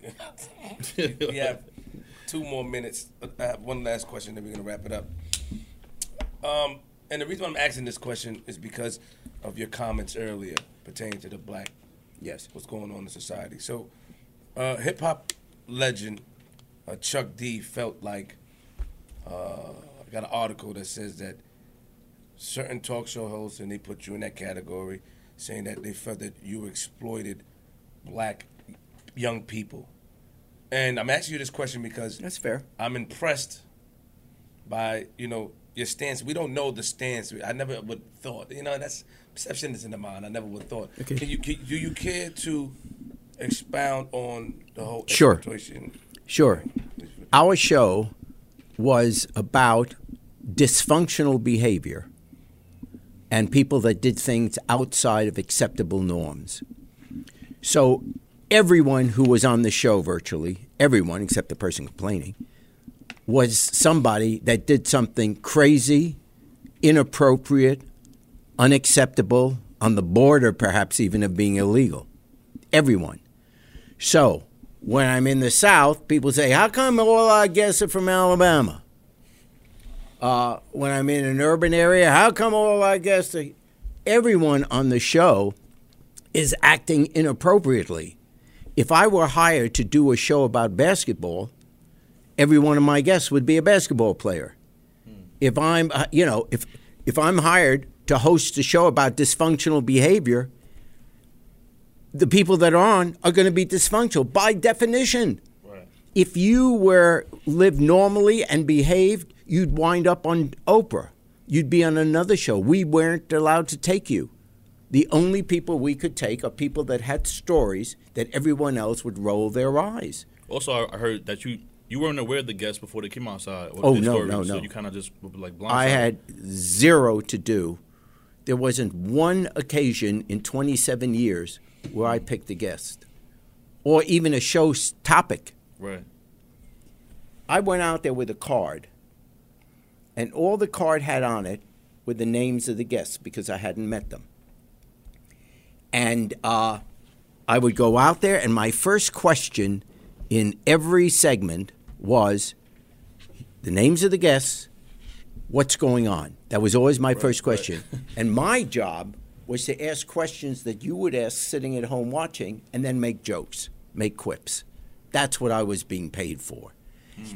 Speaker 2: we have two more minutes. I have one last question, then we're gonna wrap it up. Um, and the reason why I'm asking this question is because of your comments earlier pertaining to the black,
Speaker 3: Yes.
Speaker 2: what's going on in society. So, uh, hip hop legend uh, Chuck D felt like uh, I got an article that says that certain talk show hosts, and they put you in that category, saying that they felt that you exploited black young people. And I'm asking you this question because
Speaker 3: That's fair.
Speaker 2: I'm impressed by you know your stance. We don't know the stance. I never would thought. You know that's perception is in the mind. I never would thought.
Speaker 3: Okay.
Speaker 2: Can you can, do you care to expound on the whole
Speaker 3: Sure.
Speaker 2: exploitation?
Speaker 3: Sure. Our show was about dysfunctional behavior and people that did things outside of acceptable norms. So, everyone who was on the show, virtually everyone except the person complaining, was somebody that did something crazy, inappropriate, unacceptable, on the border perhaps even of being illegal. Everyone. So, when I'm in the South, people say, How come all our guests are from Alabama? Uh, when I'm in an urban area, how come all our guests are. Everyone on the show is acting inappropriately. If I were hired to do a show about basketball, every one of my guests would be a basketball player. If I'm, uh, you know, if if I'm hired to host a show about dysfunctional behavior, the people that are on are going to be dysfunctional by definition.
Speaker 1: Right.
Speaker 3: If you were lived normally and behaved, you'd wind up on Oprah. You'd be on another show. We weren't allowed to take you. The only people we could take are people that had stories that everyone else would roll their eyes.
Speaker 1: Also, I- heard that you you weren't aware of the guests before they came outside.
Speaker 3: Oh, no,
Speaker 1: stories,
Speaker 3: no,
Speaker 1: so
Speaker 3: no.
Speaker 1: you kind of just like blindsided.
Speaker 3: I had zero to do. There wasn't one occasion in 27 years where I picked a guest or even a show's topic.
Speaker 1: right.
Speaker 3: I went out there with a card, and all the card had on it were the names of the guests because I hadn't met them. And uh, I would go out there, and my first question in every segment was the names of the guests, what's going on. That was always my first question. and my job was to ask questions that you would ask sitting at home watching and then make jokes, make quips. That's what I was being paid for.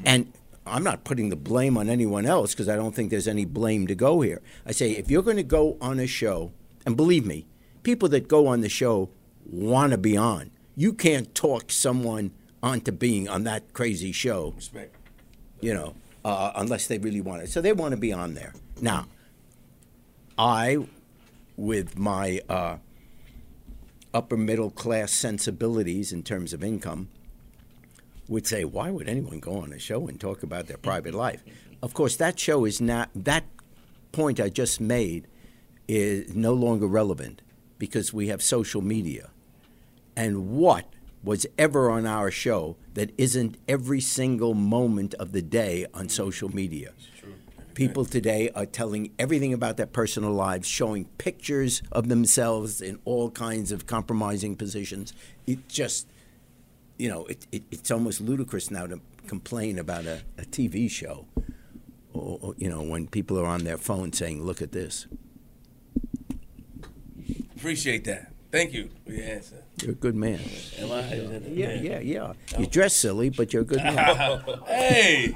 Speaker 3: And I'm not putting the blame on anyone else because I don't think there's any blame to go here. I say, if you're going to go on a show, and believe me, people that go on the show want to be on. You can't talk someone onto being on that crazy show
Speaker 2: Respect.
Speaker 3: you know, uh, unless they really want it. So they want to be on there. Now, I, with my uh, upper middle class sensibilities in terms of income, would say, why would anyone go on a show and talk about their private life? Of course, that show is not, that point I just made is no longer relevant because we have social media. And what was ever on our show that isn't every single moment of the day on social media? People today are telling everything about their personal lives, showing pictures of themselves in all kinds of compromising positions. It just, you know, it, it, it's almost ludicrous now to complain about a, a TV show, or, or, you know, when people are on their phone saying, look at this.
Speaker 2: Appreciate that. Thank you for your answer.
Speaker 3: You're a good man.
Speaker 2: Am I?
Speaker 3: Yeah, yeah, yeah. You dress silly, but you're a good man.
Speaker 2: Hey,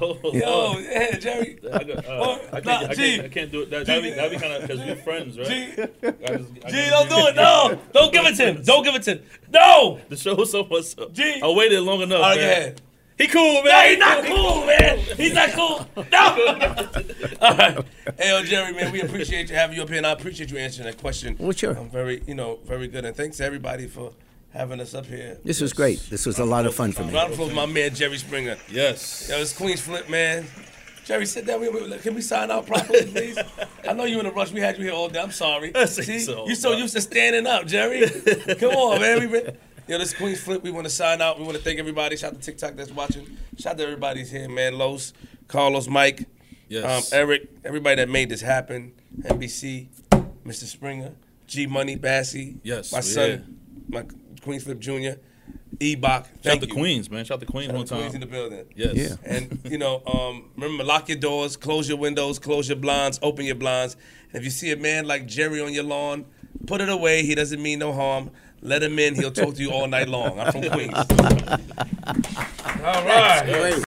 Speaker 2: yo, hey, Jerry.
Speaker 1: I, got, uh,
Speaker 2: Oh,
Speaker 1: I, can't,
Speaker 2: nah,
Speaker 1: I, can't,
Speaker 2: G.
Speaker 1: I can't do it. That, that'd be, that'd be kind of because we're friends, right?
Speaker 2: G,
Speaker 1: I just- I
Speaker 2: G, don't do it. No, don't give it to him. Don't give it to him. No.
Speaker 1: The show was so much.
Speaker 2: G.
Speaker 1: I waited long enough.
Speaker 2: All right,
Speaker 1: man.
Speaker 2: go ahead.
Speaker 1: He cool, man.
Speaker 2: No, he's not cool, man. He's not cool. No. All right. Hey, yo, Jerry, man, we appreciate you having you up here, and I appreciate you answering that question.
Speaker 3: Well, sure.
Speaker 2: I'm very, you know, very good, and thanks to everybody for having us up here.
Speaker 3: This was great. This was a lot of fun for me.
Speaker 2: Round of applause, for my man Jerry Springer.
Speaker 1: Yes.
Speaker 2: Yo, it's Queens Flip, man. Jerry, sit down. We- we- Can we sign out properly, please? I know you in a rush. We had you here all day. I'm sorry.
Speaker 1: That's
Speaker 2: See,
Speaker 1: so
Speaker 2: you so used to standing up, Jerry. Come on, man. We been, yo, this is Queens Flip. We want to sign out. We want to thank everybody. Shout out to TikTok that's watching. Shout out to everybody's here, man. Los, Carlos, Mike,
Speaker 1: Yes.
Speaker 2: um, Eric, everybody that made this happen. NBC, Mr. Springer, G Money, Bassy.
Speaker 1: Yes,
Speaker 2: My
Speaker 1: yeah.
Speaker 2: son, my Queens Flip Jr., E-Bach.
Speaker 1: Shout out to. Queens, man. Shout out to Queens
Speaker 2: Shout out
Speaker 1: one
Speaker 2: to Queens in
Speaker 1: time.
Speaker 2: the building.
Speaker 1: Yes.
Speaker 3: Yeah.
Speaker 2: And you know, um, remember, lock your doors, close your windows, close your blinds, open your blinds. And if you see a man like Jerry on your lawn, put it away. He doesn't mean no harm. Let him in. He'll talk to you all night long. I'm from Queens. all right.
Speaker 3: Great.